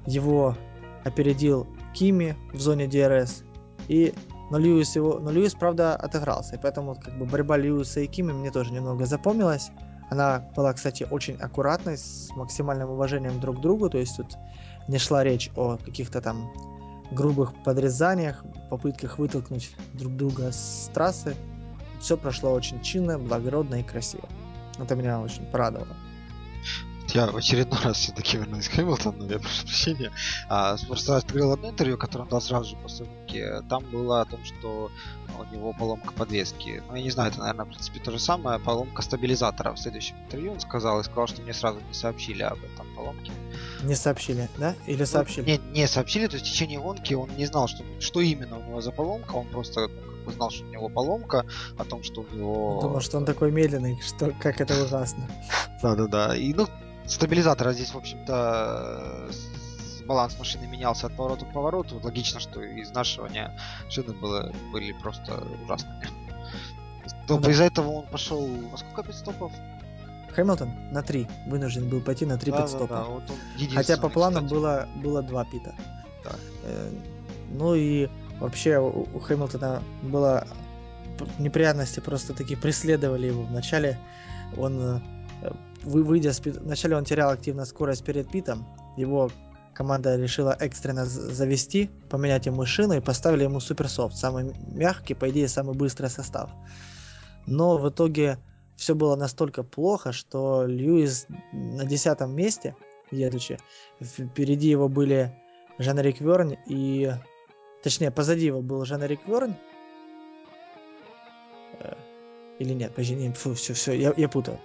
Speaker 1: его опередил Кими в зоне DRS, и но Льюис его, но Льюис, правда, отыгрался, и поэтому как бы борьба Льюиса и Кими мне тоже немного запомнилась. Она была, кстати, очень аккуратной, с максимальным уважением друг к другу, то есть тут не шла речь о каких-то там грубых подрезаниях, попытках вытолкнуть друг друга с трассы. Все прошло очень чинно, благородно и красиво. Это меня очень порадовало.
Speaker 2: Я в очередной раз все-таки вернусь к Хэмилтону, я прошу прощения. А, просто открыл одно интервью, которое он дал сразу же после гонки. Там было о том, что у него поломка подвески. Ну, я не знаю, это, наверное, в принципе, то же самое. Поломка стабилизатора. В следующем интервью он сказал и сказал, что мне сразу не сообщили об этом поломке.
Speaker 1: Не сообщили, да? Или ну, сообщили?
Speaker 2: Ну, не, не сообщили, то есть в течение гонки он не знал, что, что именно у него за поломка, он просто ну, знал, что у него поломка, о том, что у него...
Speaker 1: Думал, что он такой медленный, что как это ужасно.
Speaker 2: Да-да-да. И, ну, стабилизатора здесь, в общем-то, баланс машины менялся от поворота к повороту. Логично, что изнашивания шины было, были просто ужасными. Ну, да. Из-за этого он пошел на сколько пидстопов?
Speaker 1: Хэмилтон на три вынужден был пойти на три да, пидстопа. Да, да. Вот Хотя по плану было, было два пита. Да. Э, ну и вообще у, Хэмилтона было неприятности просто таки преследовали его. Вначале он э, выйдя с пит... Вначале он терял активно скорость перед питом. Его команда решила экстренно завести, поменять ему шину и поставили ему суперсофт. Самый мягкий, по идее, самый быстрый состав. Но в итоге все было настолько плохо, что Льюис на десятом месте, едучи, впереди его были Жан-Рик Верн и... Точнее, позади его был Жан-Рик Верн. Э, или нет, подожди, не, фу, все, все, я, я путаю.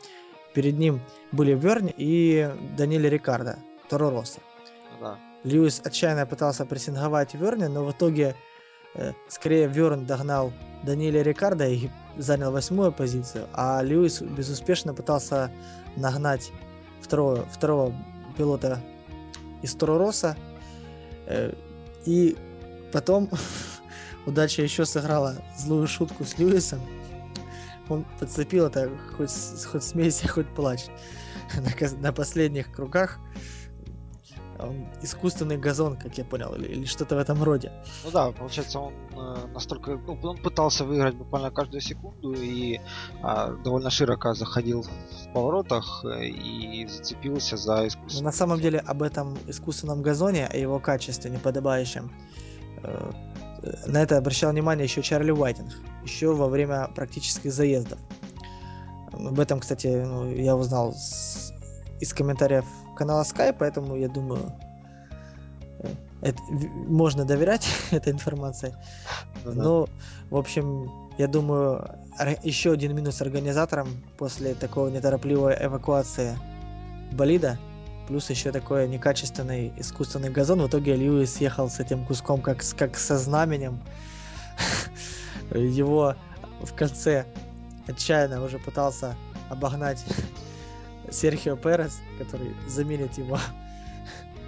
Speaker 1: Перед ним были Верн и Даниэль Рикардо, Торо Росса. Ну да. Льюис отчаянно пытался прессинговать Верни, но в итоге э, скорее Верн догнал Даниэля Рикардо и занял восьмую позицию, а Льюис безуспешно пытался нагнать второго, второго пилота из Торо Росса. Э, и потом удача еще сыграла злую шутку с Льюисом он подцепил это хоть, хоть смейся, хоть плачь. На, на последних кругах искусственный газон, как я понял, или, или что-то в этом роде.
Speaker 2: Ну да, получается, он э, настолько, ну, он пытался выиграть буквально каждую секунду и э, довольно широко заходил в поворотах э, и зацепился за искусственный.
Speaker 1: Но на самом деле об этом искусственном газоне, о его качестве неподобающем, на это обращал внимание еще Чарли Уайтинг, еще во время практических заездов. Об этом, кстати, ну, я узнал с, из комментариев канала Sky, поэтому я думаю, э, это, можно доверять этой информации. Но, в общем, я думаю, еще один минус организаторам после такого неторопливой эвакуации болида, плюс еще такой некачественный искусственный газон. В итоге Льюис ехал с этим куском как, как со знаменем. Его в конце отчаянно уже пытался обогнать Серхио Перес, который заменит его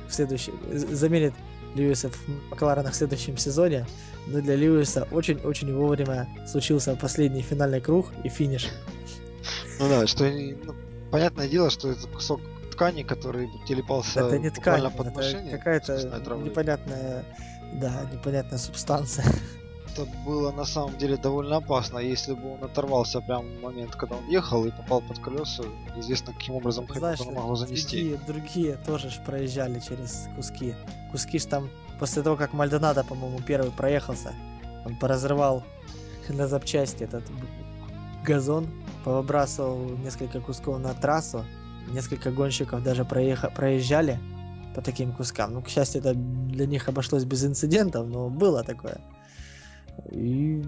Speaker 1: в следующем, заменит Льюиса в Макларенах в следующем сезоне. Но для Льюиса очень-очень вовремя случился последний финальный круг и финиш.
Speaker 2: Ну да, что ну, понятное дело, что это кусок ткани, который телепался
Speaker 1: это не ткань, под это какая-то непонятная, да, непонятная субстанция
Speaker 2: это было на самом деле довольно опасно. Если бы он оторвался прямо в момент, когда он ехал и попал под колеса, известно каким образом
Speaker 1: Знаешь, Хэмилтона могло занести. Другие, другие тоже ж проезжали через куски. Куски ж там, после того, как Мальдонадо, по-моему, первый проехался, он поразрывал на запчасти этот газон, повыбрасывал несколько кусков на трассу, несколько гонщиков даже проеха- проезжали по таким кускам. Ну, к счастью, это для них обошлось без инцидентов, но было такое. И,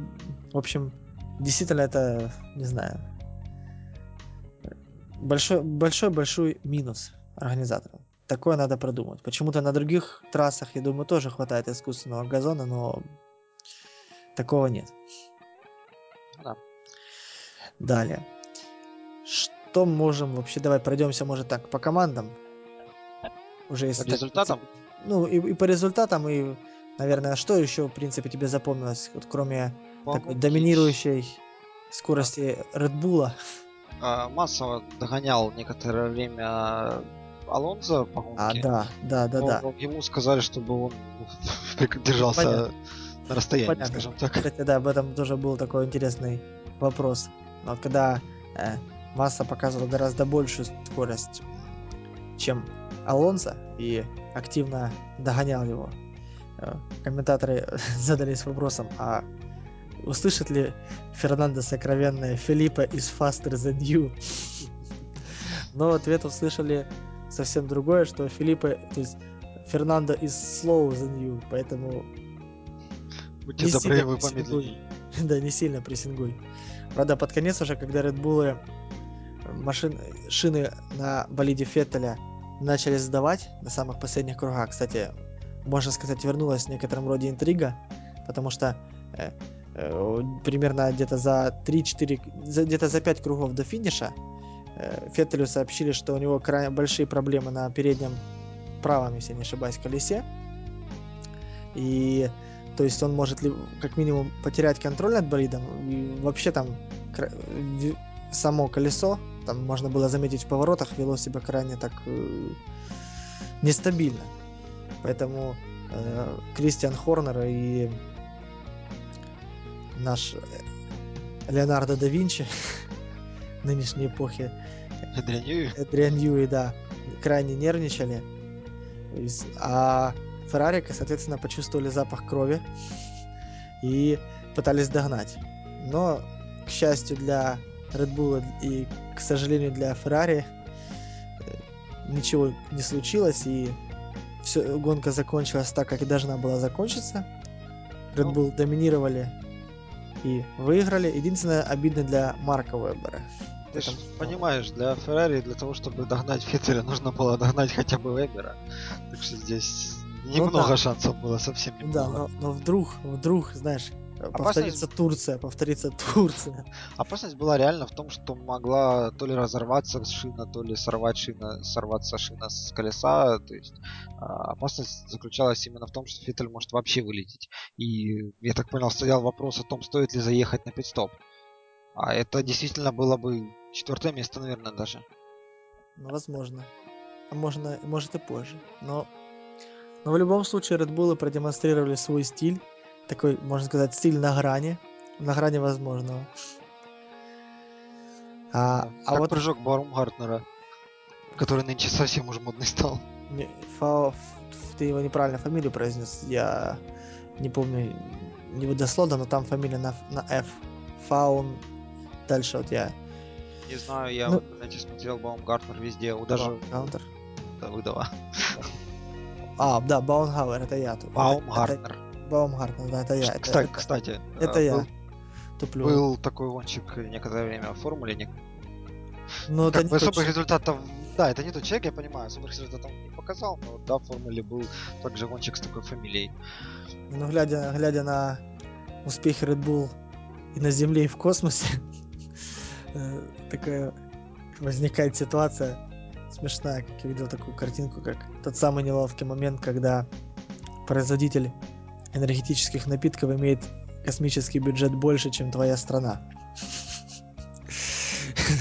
Speaker 1: в общем, действительно это, не знаю, большой, большой, большой минус организаторам. Такое надо продумать. Почему-то на других трассах, я думаю, тоже хватает искусственного газона, но такого нет. Да. Далее. Что можем вообще? Давай пройдемся, может, так, по командам.
Speaker 2: Уже если по результатам?
Speaker 1: ну, и, и по результатам, и Наверное, что еще, в принципе, тебе запомнилось, вот кроме такой доминирующей скорости Red Bull?
Speaker 2: А, массово догонял некоторое время Алонзо по гонке.
Speaker 1: А, да, да, да, да.
Speaker 2: Ему сказали, чтобы он держался Понятно. на расстоянии, Понятно. скажем так.
Speaker 1: Кстати, да, об этом тоже был такой интересный вопрос. Вот когда э, Масса показывал гораздо большую скорость, чем Алонсо, и активно догонял его Э, комментаторы задались вопросом, а услышит ли Фернандо сокровенное Филиппа из Faster Than You? Но ответ услышали совсем другое, что Филиппа, то есть Фернандо из Slow Than You, поэтому
Speaker 2: Будьте добры, вы помедленнее.
Speaker 1: Да, не сильно прессингуй. Правда, под конец уже, когда Red Bull машин, шины на болиде Феттеля начали сдавать на самых последних кругах, кстати, можно сказать, вернулась в некотором роде интрига, потому что э, э, примерно где-то за 3-4, где-то за 5 кругов до финиша э, Феттелю сообщили, что у него крайне большие проблемы на переднем правом, если не ошибаюсь, колесе. И то есть он может ли, как минимум потерять контроль над болидом. И вообще там само колесо, там можно было заметить в поворотах, вело себя крайне так э, нестабильно. Поэтому э, Кристиан Хорнер и наш э, Леонардо да Винчи нынешней эпохи Эдриан Юи, да, крайне нервничали. А Феррари, соответственно, почувствовали запах крови и пытались догнать. Но, к счастью для Red Bull и, к сожалению, для Феррари, э, ничего не случилось, и все, гонка закончилась так, как и должна была закончиться. Red Bull доминировали и выиграли. Единственное, обидно для Марка Вебера.
Speaker 2: Ты же понимаешь, для Феррари, для того, чтобы догнать Феттеля, нужно было догнать хотя бы Вебера. Так что здесь ну немного ну, да. шансов было совсем
Speaker 1: немного. Да, но, но вдруг, вдруг, знаешь, Повторится Турция, повторится Турция.
Speaker 2: Опасность была реально в том, что могла то ли разорваться шина, то ли сорвать шина, сорваться шина с колеса. То есть а, опасность заключалась именно в том, что Феттель может вообще вылететь. И, я так понял, стоял вопрос о том, стоит ли заехать на пидстоп. А это действительно было бы четвертое место, наверное, даже.
Speaker 1: Ну, возможно. А можно, может и позже. Но Но в любом случае Red Bull продемонстрировали свой стиль. Такой, можно сказать, стиль на грани. На грани возможного.
Speaker 2: А, а как вот... прыжок Барумгартнера, который нынче совсем уже модный стал.
Speaker 1: Не, фа... Ты его неправильно фамилию произнес. Я не помню, не дословно, но там фамилия на, на F. Фаун. Дальше вот я.
Speaker 2: Не знаю, я ну... знаете, смотрел Баумгартнер везде. У даже...
Speaker 1: Баумгартнер.
Speaker 2: Давыдова.
Speaker 1: А, да, Баумгауэр, это я.
Speaker 2: Баумгартнер.
Speaker 1: Баумгартнер, да, это я.
Speaker 2: Кстати, это, кстати.
Speaker 1: Это я. Был,
Speaker 2: туплю. Был такой гонщик некоторое время в формуле. Не...
Speaker 1: Ну,
Speaker 2: как это бы особых результатов... Да, это не тот человек, я понимаю, особых результатов не показал, но да, в формуле был также гонщик с такой фамилией.
Speaker 1: Ну, глядя, глядя на успехи Red Bull и на Земле, и в космосе, э, такая возникает ситуация смешная, как я видел такую картинку, как тот самый неловкий момент, когда производитель энергетических напитков имеет космический бюджет больше, чем твоя страна.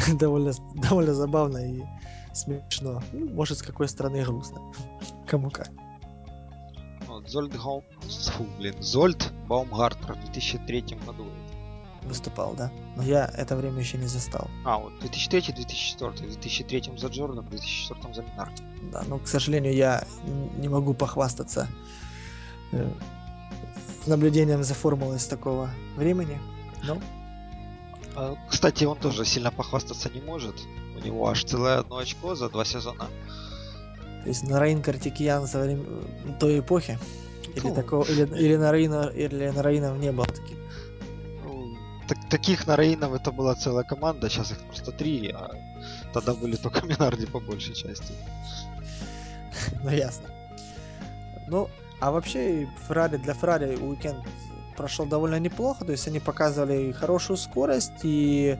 Speaker 1: довольно, довольно забавно и смешно. Ну, может, с какой стороны грустно. Кому как.
Speaker 2: Зольд. Фу, блин, Зольд Баумгартер в 2003 году
Speaker 1: выступал, да? Но я это время еще не застал.
Speaker 2: А, вот 2003-2004, в 2003 за Джордан, в 2004 за Минар.
Speaker 1: Да, но, к сожалению, я не могу похвастаться э, наблюдением за формулой с такого времени, но...
Speaker 2: А, кстати, он тоже сильно похвастаться не может. У него аж целое одно очко за два сезона.
Speaker 1: То есть на Рейн Картикиян за время той эпохи? Или, ну, такого, или, или, на Рейна, или на Рейнов не было таких?
Speaker 2: Ну, так, таких на Рейнов это была целая команда, сейчас их просто три, а тогда были только Минарди по большей части.
Speaker 1: Ну ясно. Ну, а вообще, Феррари для Феррари уикенд прошел довольно неплохо, то есть они показывали хорошую скорость, и,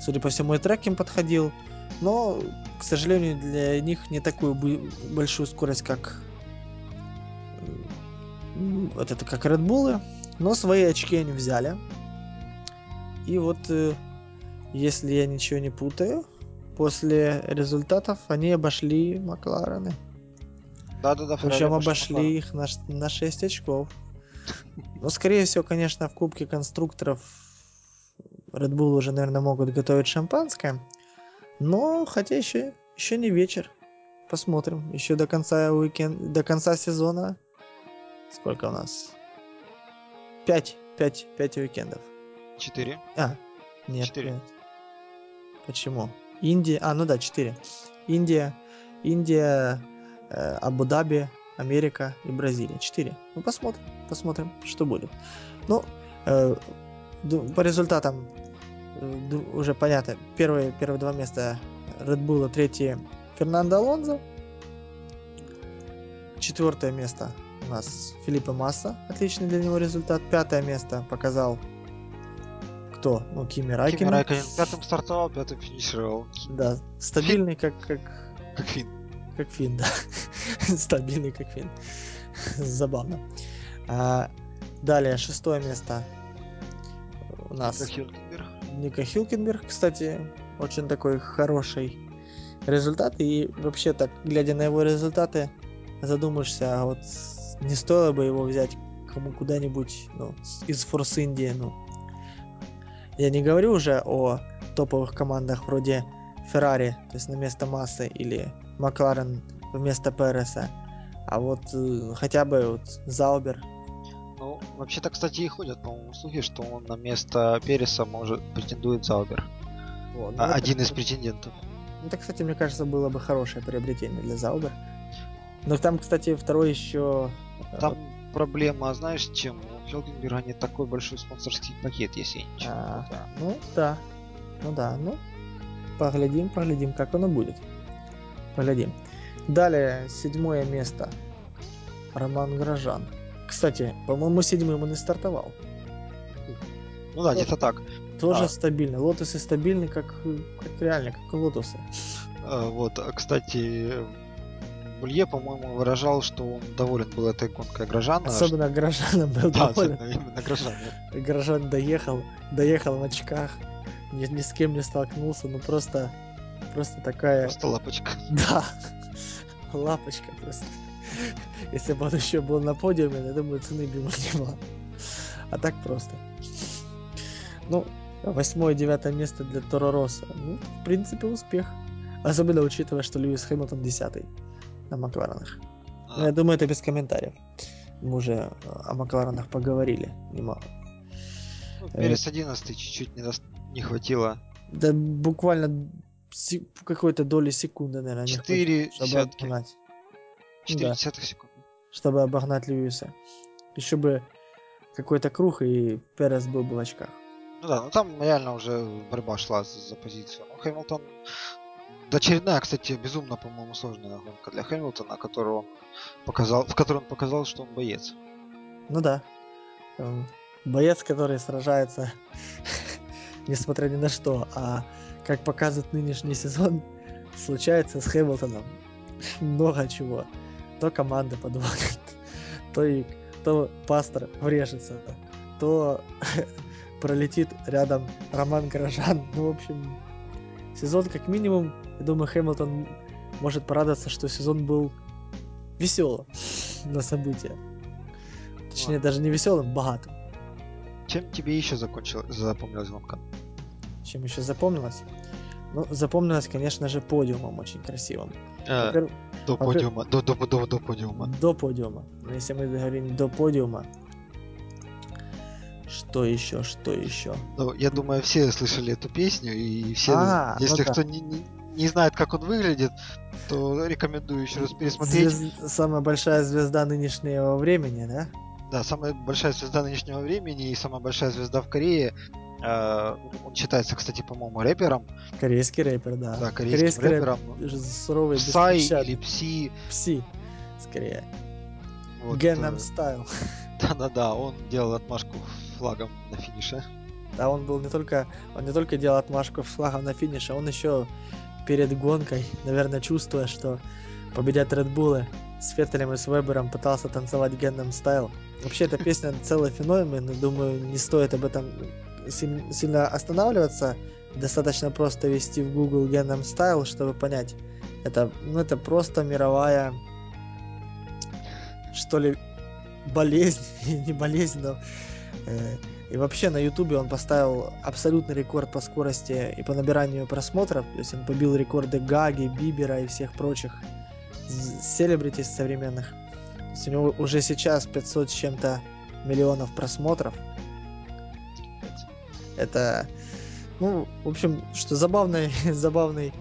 Speaker 1: судя по всему, и трек им подходил, но, к сожалению, для них не такую большую скорость, как вот это как Red Bull, но свои очки они взяли. И вот, э, если я ничего не путаю, после результатов они обошли Макларены.
Speaker 2: Да-да-да.
Speaker 1: Причем обошли их на, на 6 очков. Но, скорее всего, конечно, в Кубке конструкторов Red Bull уже, наверное, могут готовить шампанское. Но, хотя еще, еще не вечер. Посмотрим. Еще до конца уикенд, до конца сезона. Сколько у нас? Пять. Пять, пять уикендов.
Speaker 2: Четыре.
Speaker 1: А, нет.
Speaker 2: Четыре.
Speaker 1: Пять. Почему? Индия. А, ну да, четыре. Индия. Индия, Абу-Даби, Америка и Бразилия. Четыре. Ну, посмотрим, посмотрим, что будет. Ну, э, по результатам э, уже понятно. Первые, первые два места Red Bull, третье Фернандо Алонзо. Четвертое место у нас Филиппа Масса. Отличный для него результат. Пятое место показал кто? Ну, Кими Райкин. Кими
Speaker 2: Райкин пятым стартовал, пятым финишировал.
Speaker 1: Да, стабильный, как... Как,
Speaker 2: как.
Speaker 1: Как Фин, да. Стабильный, как Фин. Забавно. А, далее, шестое место у нас.
Speaker 2: Ника Хилкенберг.
Speaker 1: Ника Хилкенберг, кстати, очень такой хороший результат. И вообще так, глядя на его результаты, задумаешься, а вот не стоило бы его взять кому куда-нибудь ну, из Форс Индии. Ну. Я не говорю уже о топовых командах вроде Феррари, то есть на место массы, или Макларен вместо Переса. А вот э, хотя бы вот Заубер.
Speaker 2: Ну, вообще-то, кстати, и ходят, по-моему, слухи, что он на место Переса может претендует Заубер. Вот, ну, Один это, из претендентов.
Speaker 1: Это, кстати, мне кажется, было бы хорошее приобретение для Заубер. Но там, кстати, второй еще...
Speaker 2: Э, там проблема, знаешь, чем? У Хелгенберга не такой большой спонсорский пакет, если я ничего а,
Speaker 1: Ну, да. Ну да, ну, поглядим, поглядим, как оно будет. Поглядим. Далее, седьмое место. Роман Грожан. Кстати, по-моему, седьмым он и стартовал.
Speaker 2: Ну да, где-то так.
Speaker 1: Тоже а. стабильно. Лотосы стабильны, как, как реально, как лотосы.
Speaker 2: А, вот, а, кстати, Булье, по-моему, выражал, что он доволен был этой гонкой Грожана.
Speaker 1: Особенно что... Грожаном был
Speaker 2: да,
Speaker 1: доволен.
Speaker 2: именно Грожан.
Speaker 1: Грожан доехал, доехал в очках, ни, ни с кем не столкнулся, ну просто Просто такая...
Speaker 2: Просто лапочка.
Speaker 1: Да. Лапочка просто. Если бы он еще был на подиуме, я думаю, цены бы ему не было. А так просто. Ну, восьмое, девятое место для Торо Росса. Ну, в принципе, успех. Особенно учитывая, что Льюис Хэмилтон десятый на Макларенах. Ну, я думаю, это без комментариев. Мы уже э, о Макларенах поговорили немало.
Speaker 2: Ну, Перес 11 чуть-чуть не, до... не хватило.
Speaker 1: Да буквально. Какой-то доли секунды, наверное,
Speaker 2: 4
Speaker 1: не хватит, чтобы
Speaker 2: десятки.
Speaker 1: обогнать.
Speaker 2: 4
Speaker 1: Да.
Speaker 2: десятых секунды.
Speaker 1: Чтобы обогнать Льюиса. Еще бы какой-то круг, и Перес был бы в очках.
Speaker 2: Ну да, ну там реально уже борьба шла за, за позицию. Ну, Хэмилтон... Да, очередная, кстати, безумно, по-моему, сложная гонка для Хэмилтона, которую он показал, в которой он показал, что он боец.
Speaker 1: Ну да. Эм, Боец, который сражается, несмотря ни на что. А как показывает нынешний сезон, случается с Хэмилтоном много чего. То команда подводит, то, и, то пастор врежется, то пролетит рядом Роман Горожан. Ну, в общем, сезон как минимум, я думаю, Хэмилтон может порадоваться, что сезон был веселым на события. Точнее, даже не веселым, богатым.
Speaker 2: Чем тебе еще закончил, запомнилась гонка?
Speaker 1: Чем еще запомнилось? Ну, запомнилось, конечно же, подиумом очень красивым.
Speaker 2: Э,
Speaker 1: Во-первых,
Speaker 2: до подиума, до, до, до, до подиума.
Speaker 1: До подиума. Но Если мы говорим до подиума, что еще, что еще?
Speaker 2: Ну, я думаю, все слышали эту песню, и все,
Speaker 1: А, ну
Speaker 2: если
Speaker 1: да.
Speaker 2: кто не, не, не знает, как он выглядит, то рекомендую еще раз пересмотреть.
Speaker 1: Звезд- Самая большая звезда нынешнего времени, да?
Speaker 2: Да, самая большая звезда нынешнего времени и самая большая звезда в Корее. Э, он считается, кстати, по-моему, рэпером.
Speaker 1: Корейский рэпер, да.
Speaker 2: Да, корейским рэпером.
Speaker 1: рэп суровый,
Speaker 2: Псай или Пси.
Speaker 1: Пси, скорее.
Speaker 2: Вот,
Speaker 1: Gangnam
Speaker 2: э,
Speaker 1: Style.
Speaker 2: Да-да-да, он делал отмашку флагом на финише.
Speaker 1: Да, он был не только, он не только делал отмашку флагом на финише, он еще перед гонкой, наверное, чувствуя, что победят Редбулы, с Феттелем и с Вебером пытался танцевать Gangnam Style. Вообще, эта песня целый феномен, и думаю, не стоит об этом сильно останавливаться. Достаточно просто ввести в Google Gangnam Style, чтобы понять. Это, ну, это просто мировая, что ли, болезнь, не болезнь, но э, и вообще на Ютубе он поставил абсолютный рекорд по скорости и по набиранию просмотров. То есть он побил рекорды Гаги, Бибера и всех прочих селебритис современных. То есть у него уже сейчас 500 с чем-то миллионов просмотров. Это, ну, в общем, что забавный, забавный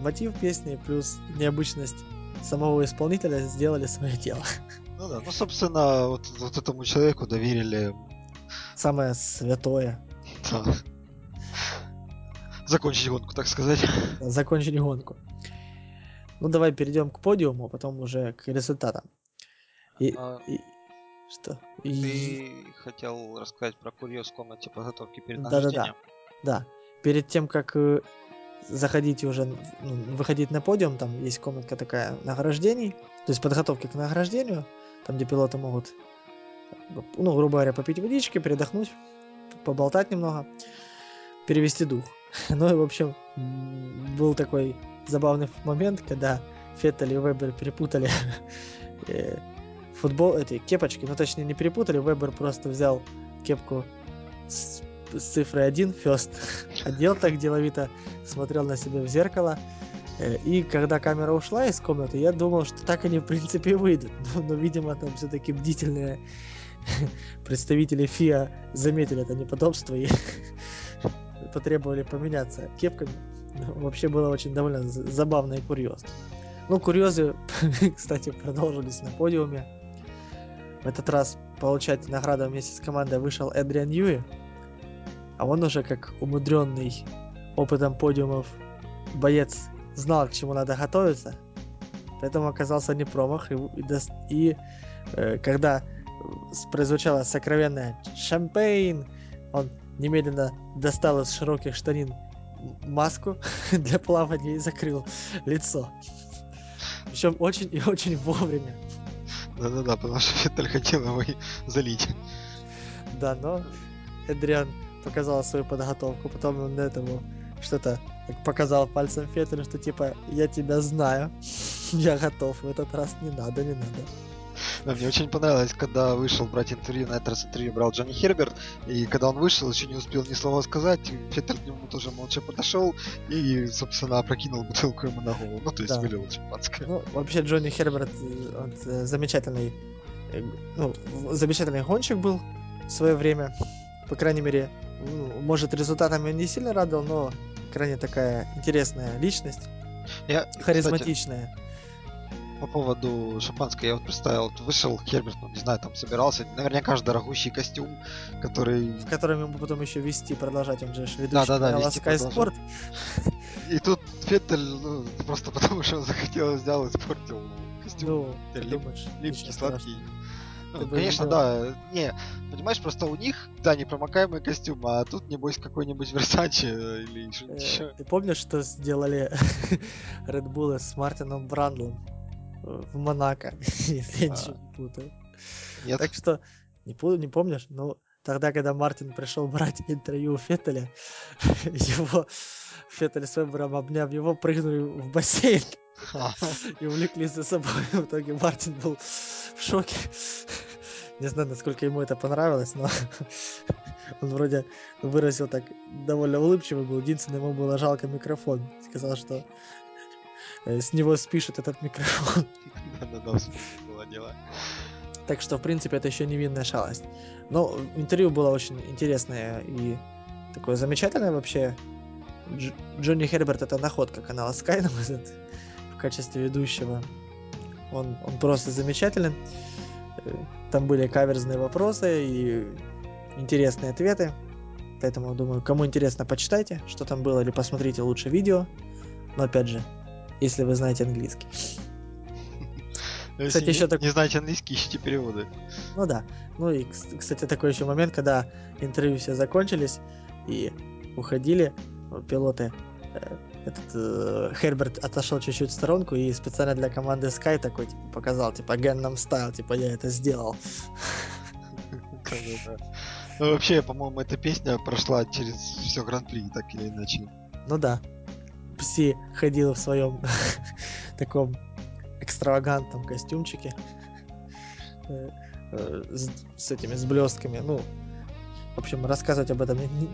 Speaker 1: мотив песни плюс необычность самого исполнителя сделали свое дело.
Speaker 2: Ну да, ну, собственно, вот, вот этому человеку доверили
Speaker 1: Самое святое.
Speaker 2: да, закончить гонку, так сказать.
Speaker 1: закончили гонку. Ну, давай перейдем к подиуму, а потом уже к результатам. И,
Speaker 2: А,
Speaker 1: и- что? И-
Speaker 2: Ты хотел рассказать про курьез в комнате подготовки перед нахождением?
Speaker 1: Да. Перед тем, как э, заходить уже, ну, выходить на подиум, там есть комнатка такая награждений, то есть подготовки к награждению, там, где пилоты могут, ну, грубо говоря, попить водички, передохнуть, поболтать немного, перевести дух. Ну и, в общем, был такой забавный момент, когда Феттель и Вебер перепутали э, футбол, эти кепочки, ну точнее не перепутали, Вебер просто взял кепку с, с цифрой 1, first, одел так деловито, смотрел на себя в зеркало, э, и когда камера ушла из комнаты, я думал, что так они в принципе и выйдут, но, но, видимо там все-таки бдительные представители ФИА заметили это неподобство и потребовали поменяться кепками. Вообще было очень довольно забавно и курьезно. Ну, курьезы, кстати, продолжились на подиуме. В этот раз получать награду вместе с командой вышел Эдриан Юи. А он уже как умудренный опытом подиумов боец знал, к чему надо готовиться. Поэтому оказался не промах. И, и и, э, когда прозвучало сокровенное «Шампейн», он немедленно достал из широких штанин маску для плавания и закрыл лицо. Причем очень и очень вовремя.
Speaker 2: Да-да-да, потому что Феттель хотел его залить.
Speaker 1: Да, но Эдриан показал свою подготовку, потом он этому что-то показал пальцем Феттелю, что типа я тебя знаю. Я готов, в этот раз не надо, не надо.
Speaker 2: Да, мне очень понравилось, когда вышел брать интервью, на этот раз интервью брал Джонни Херберт, и когда он вышел, еще не успел ни слова сказать, Феттель к нему тоже молча подошел и, собственно, опрокинул бутылку ему на голову, ну, то есть
Speaker 1: Да.
Speaker 2: вылил шампанское.
Speaker 1: Ну, вообще Джонни Херберт э, он, э, замечательный, э, ну, замечательный гонщик был в свое время. По крайней мере, может, результатами не сильно радовал, но крайне такая интересная личность,
Speaker 2: Я, кстати,
Speaker 1: харизматичная.
Speaker 2: По поводу шампанского, я вот представил, вот вышел Херберт, ну, не знаю, там собирался, наверняка же дорогущий костюм, который...
Speaker 1: в котором ему потом еще вести, продолжать, он же ведущий
Speaker 2: Да-да-да,
Speaker 1: канала
Speaker 2: вести
Speaker 1: Sky
Speaker 2: продолжать.
Speaker 1: Sport.
Speaker 2: И тут Феттель, ну, просто потому что он захотел, взял и испортил костюм.
Speaker 1: Ну,
Speaker 2: лип-
Speaker 1: думаешь,
Speaker 2: липкий, сладкий. Ну,
Speaker 1: Ты
Speaker 2: конечно,
Speaker 1: видел.
Speaker 2: да. Не, понимаешь, просто у них, да, непромокаемый костюм, а тут, небось, какой-нибудь Версачи или что-нибудь
Speaker 1: Э,
Speaker 2: еще.
Speaker 1: Ты помнишь, что сделали Red Bull с Мартином Брандлом э, в Монако, если я
Speaker 2: А.
Speaker 1: ничего не путаю.
Speaker 2: Нет,
Speaker 1: Так что, не, пу- не помнишь? Ну, тогда, когда Мартин пришел брать интервью у Феттеля, его Феттель с Вебером, обняв его, прыгнули в бассейн и увлекли за собой. В итоге Мартин был в шоке. Не знаю, насколько ему это понравилось, но он вроде выразил так довольно улыбчивый был. Единственное, ему было жалко микрофон. Сказал, что с него спишут этот микрофон. Так что, в принципе, это еще невинная шалость. Но интервью было очень интересное и такое замечательное вообще. Дж- Джонни Херберт это находка канала Sky, на мой взгляд, в качестве ведущего. Он, он просто замечателен. Э, Там были каверзные вопросы и интересные ответы. Поэтому, думаю, кому интересно, почитайте, что там было, или посмотрите лучше видео. Но опять же, если вы знаете английский.
Speaker 2: Если
Speaker 1: Кстати, еще так-
Speaker 2: не знаете английский, ищите переводы.
Speaker 1: Ну да. Ну и, кс- кстати, такой еще момент, когда интервью все закончились и уходили э, пилоты. э, Этот э, Херберт отошел чуть-чуть в сторонку и специально для команды Sky такой типа, показал, типа, Gangnam Style, типа, я это сделал.
Speaker 2: Ну, вообще, по-моему, эта песня прошла через все гран-при, так или иначе.
Speaker 1: Ну да. Пси ходил в своем таком экстравагантном костюмчике э, э, с, с этими с блестками. Ну, в общем, рассказывать об этом не, не-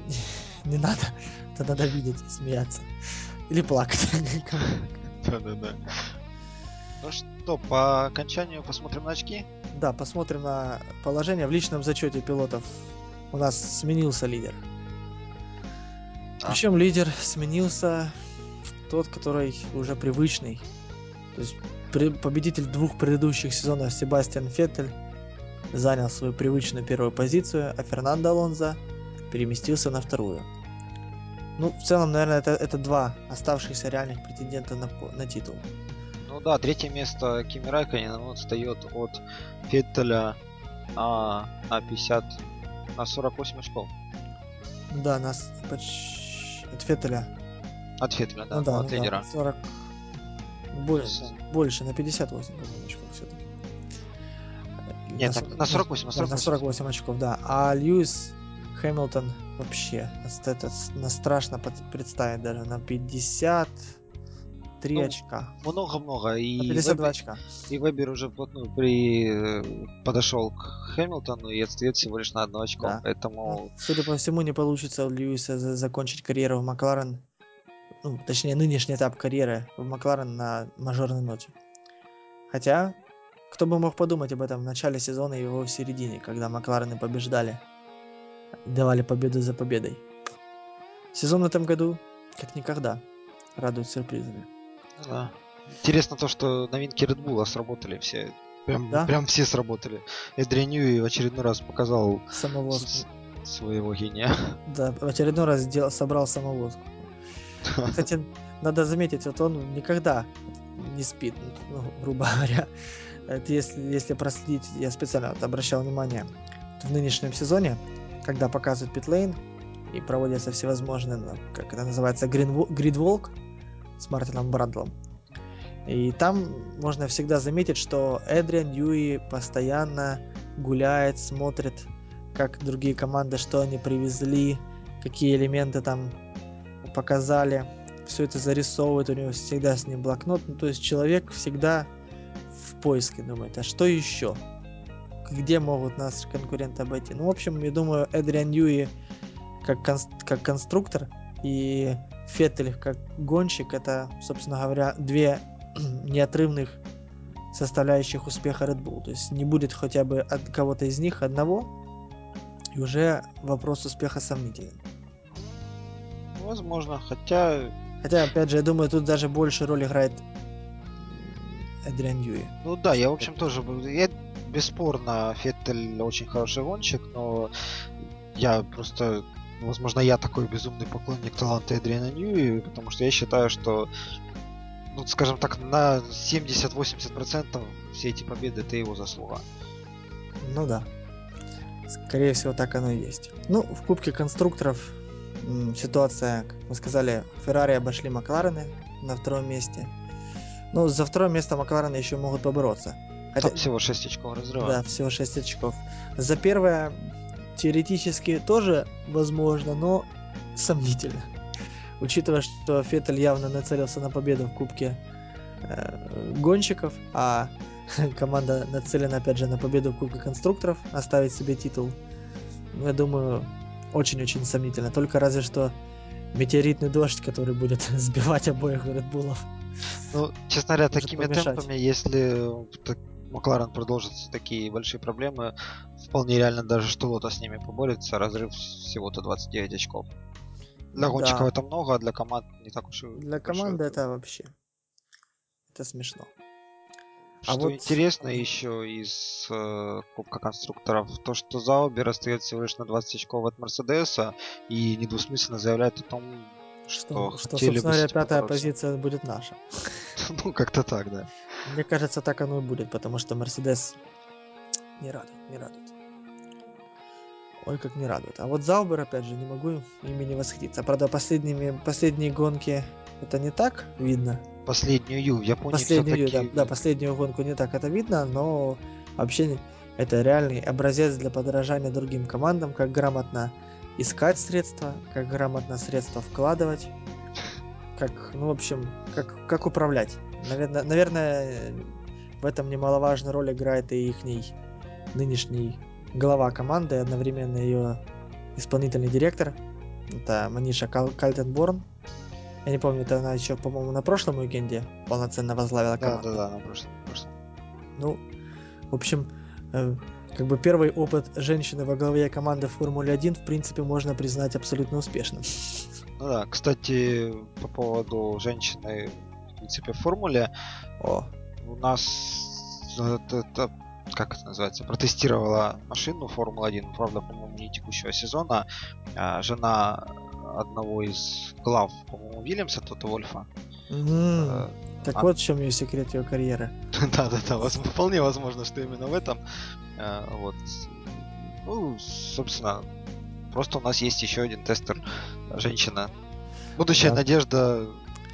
Speaker 1: не надо. Это надо видеть смеяться. Или плакать.
Speaker 2: Да-да-да. Ну что, по окончанию посмотрим на очки?
Speaker 1: Да, посмотрим на положение. В личном зачете пилотов у нас сменился лидер.
Speaker 2: А.
Speaker 1: Причем лидер сменился тот, который уже привычный. То есть пре- победитель двух предыдущих сезонов Себастьян Феттель занял свою привычную первую позицию, а Фернандо Алонзо переместился на вторую. Ну, в целом, наверное, это, это два оставшихся реальных претендента на, на титул.
Speaker 2: Ну да, третье место Кими Райконен, он отстает от Феттеля а, на 50, на 48 очков.
Speaker 1: Да, нас поч- от Феттеля.
Speaker 2: От Феттеля, да,
Speaker 1: ну да,
Speaker 2: ну,
Speaker 1: ну
Speaker 2: от
Speaker 1: да,
Speaker 2: лидера.
Speaker 1: 40. Больше, больше, на 58, по-моему, очков все-таки.
Speaker 2: Нет, на- на 48, на 48.
Speaker 1: на 48 очков, да. А Льюис Хэмилтон вообще, это на страшно представить даже, на 53
Speaker 2: Ну,
Speaker 1: очка.
Speaker 2: Много-много. И
Speaker 1: 52
Speaker 2: Вебер,
Speaker 1: очка.
Speaker 2: и Вебер уже вплотную при, э, подошел к Хэмилтону и отстает всего лишь на одно очко.
Speaker 1: Да.
Speaker 2: Поэтому
Speaker 1: Ну, судя по всему, не получится у Льюиса за- закончить карьеру в Макларен, ну, точнее, нынешний этап карьеры в Макларен на мажорной ноте. Хотя, кто бы мог подумать об этом в начале сезона и его в середине, когда Макларены побеждали, давали победу за победой. Сезон в этом году, как никогда, радует сюрпризами.
Speaker 2: да. Интересно то, что новинки Red Bull сработали все. Прям,
Speaker 1: Да?
Speaker 2: прям все сработали. Эдриан Ньюи в очередной раз показал
Speaker 1: Самовоз.
Speaker 2: с- своего гения.
Speaker 1: Да, в очередной раз сделал, собрал самовоз. Кстати, надо заметить, вот он никогда не спит, ну, грубо говоря. Это если, если проследить, я специально вот обращал внимание, в нынешнем сезоне, когда показывают питлейн и проводятся всевозможные, ну, как это называется, гридволк с Мартином Брандлом. И там можно всегда заметить, что Эдриан Юи постоянно гуляет, смотрит, как другие команды, что они привезли, какие элементы там показали. все это зарисовывает, у него всегда с ним блокнот. Ну, то есть человек всегда в поиске думает, а что еще? Где могут нас конкуренты обойти? Ну, в общем, я думаю, Эдриан Ньюи как, конс- как конструктор и Феттель как гонщик, это, собственно говоря, две неотрывных составляющих успеха Red Bull. То есть не будет хотя бы от кого-то из них одного, и уже вопрос успеха сомнителен.
Speaker 2: Возможно, хотя...
Speaker 1: Хотя, опять же, я думаю, тут даже больше роль играет Эдриан Юи.
Speaker 2: Ну да, я, в общем, тоже... Я, бесспорно, Феттель очень хороший гонщик, но я просто... Возможно, я такой безумный поклонник таланта Эдриана Ньюи, потому что я считаю, что ну, скажем так, на 70-80% все эти победы это его заслуга.
Speaker 1: Ну да. Скорее всего, так оно и есть. Ну, в Кубке конструкторов ситуация, как мы сказали, Феррари обошли Макларены на втором месте. Ну, за второе место Макларены еще могут побороться.
Speaker 2: Хотя... Там всего 6 очков разрыва.
Speaker 1: Да, всего 6 очков. За первое теоретически тоже возможно, но сомнительно. Учитывая, что Феттель явно нацелился на победу в Кубке э, гонщиков, а команда нацелена опять же на победу в Кубке конструкторов, оставить себе титул, ну, я думаю, очень-очень сомнительно. Только разве что метеоритный дождь, который будет сбивать обоих Редбулов.
Speaker 2: Ну, честно говоря, такими помешать. темпами, если Макларен продолжит такие большие проблемы, вполне реально даже что Лота с ними поборется, разрыв всего-то 29 очков. Для гонщиков да. это много, а для команд не так уж и
Speaker 1: Для команды это вообще. Это смешно.
Speaker 2: Что а вот... интересно еще из э, Кубка конструкторов, то что Заубер остается всего лишь на 20 очков от Мерседеса и недвусмысленно заявляет о том, что,
Speaker 1: что, что собственно говоря, пятая позиция будет наша.
Speaker 2: ну, как-то так, да.
Speaker 1: Мне кажется, так оно и будет, потому что Мерседес не радует, не радует. Ой, как не радует. А вот Заубер, опять же, не могу ими не восхититься. Правда, последними, последние гонки это не так видно,
Speaker 2: Последнюю в Японии
Speaker 1: Последнюю, да, да, последнюю гонку не так это видно, но вообще это реальный образец для подражания другим командам, как грамотно искать средства, как грамотно средства вкладывать, как, ну, в общем, как, как управлять. Наверное, наверное, в этом немаловажную роль играет и их нынешний глава команды, одновременно ее исполнительный директор. Это Маниша Кал Кальтенборн, я не помню, это она еще, по-моему, на прошлом уикенде полноценно возглавила команду.
Speaker 2: Да, да, да, на прошлом. На прошлом.
Speaker 1: Ну, в общем, э, как бы первый опыт женщины во главе команды в Формуле 1, в принципе, можно признать абсолютно успешным.
Speaker 2: Ну да, кстати, по поводу женщины, в принципе, в Формуле, О. у нас это, это как это называется, протестировала машину Формулы-1, правда, по-моему, не текущего сезона, а жена одного из глав, по-моему, Вильямса, Тота Вольфа.
Speaker 1: Mm. Так а... вот в чем ее секрет ее карьеры.
Speaker 2: да, да, да, вполне возможно, что именно в этом. А, вот. Ну, собственно, просто у нас есть еще один тестер, женщина. Будущая да. надежда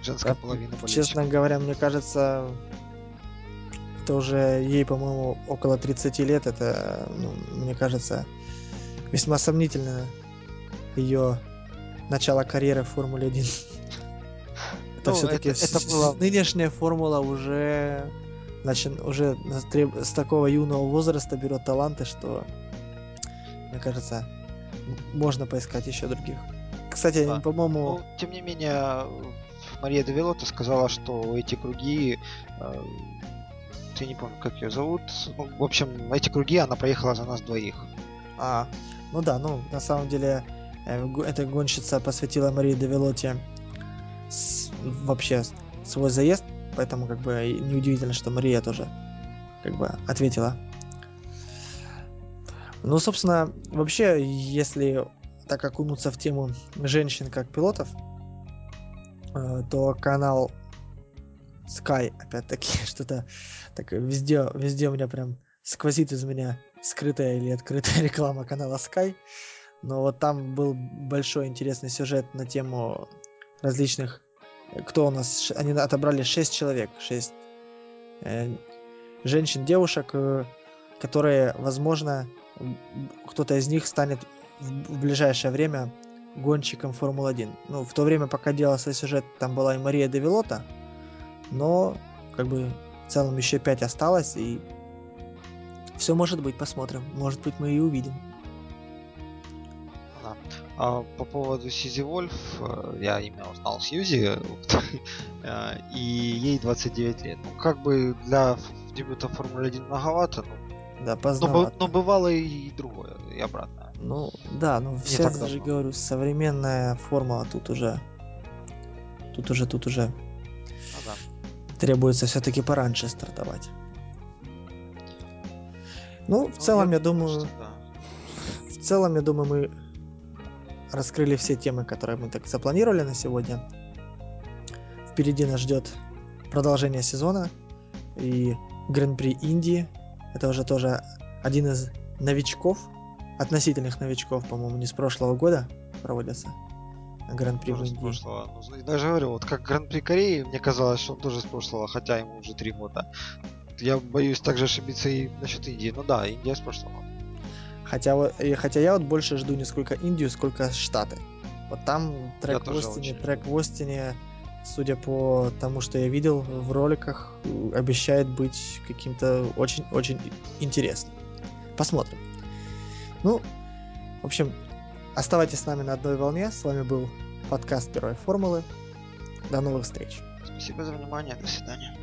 Speaker 2: женской как, половины
Speaker 1: болельщиков. Честно говоря, мне кажется, это уже ей, по-моему, около 30 лет. Это, ну, мне кажется, весьма сомнительно ее начала карьеры в Формуле 1. Это ну, все-таки нынешняя формула уже значит, уже с такого юного возраста берет таланты, что мне кажется, можно поискать еще других. Кстати, да. по-моему...
Speaker 2: Ну, тем не менее, Мария Девелота сказала, что эти круги... Э, я не помню, как ее зовут. Ну, в общем, эти круги она проехала за нас двоих.
Speaker 1: А, ну да, ну, на самом деле, Э, эта гонщица посвятила Марии Девелоте вообще свой заезд, поэтому как бы неудивительно, что Мария тоже как бы ответила. Ну, собственно, вообще, если так окунуться в тему женщин как пилотов, э, то канал Sky, опять-таки, что-то так везде, везде у меня прям сквозит из меня скрытая или открытая реклама канала Sky. Но вот там был большой интересный сюжет на тему различных... Кто у нас? Они отобрали 6 человек, 6 э, женщин, девушек, э, которые, возможно, кто-то из них станет в, в ближайшее время гонщиком Формулы-1. Ну, в то время, пока делался сюжет, там была и Мария Девилота, но как бы в целом еще 5 осталось, и все может быть, посмотрим. Может быть, мы и увидим.
Speaker 2: А по поводу Сизи Вольф, э, я именно узнал Сьюзи, э, и ей 29 лет. Ну, как бы для дебюта Формулы 1 многовато, ну,
Speaker 1: да, поздновато.
Speaker 2: Но, но бывало и другое, и обратно.
Speaker 1: Ну, да, ну все же говорю, современная формула тут уже, тут уже, тут уже ну, да. требуется все-таки пораньше стартовать. Ну, в ну, целом, я, я думаю, что, да. в целом, я думаю, мы раскрыли все темы, которые мы так запланировали на сегодня. Впереди нас ждет продолжение сезона и Гран-при Индии. Это уже тоже один из новичков, относительных новичков, по-моему, не с прошлого года проводится. Гран-при в Индии. прошлого.
Speaker 2: Ну, даже говорю, вот как Гран-при Кореи, мне казалось, что он тоже с прошлого, хотя ему уже три года. Я боюсь также ошибиться и насчет Индии. Ну да, Индия с прошлого.
Speaker 1: Хотя, вот, хотя я вот больше жду не сколько Индию, сколько Штаты. Вот там трек в Остине, трек в Остине, судя по тому, что я видел в роликах, обещает быть каким-то очень-очень интересным. Посмотрим. Ну, в общем, оставайтесь с нами на одной волне. С вами был подкаст Первой Формулы. До новых встреч.
Speaker 2: Спасибо за внимание. До свидания.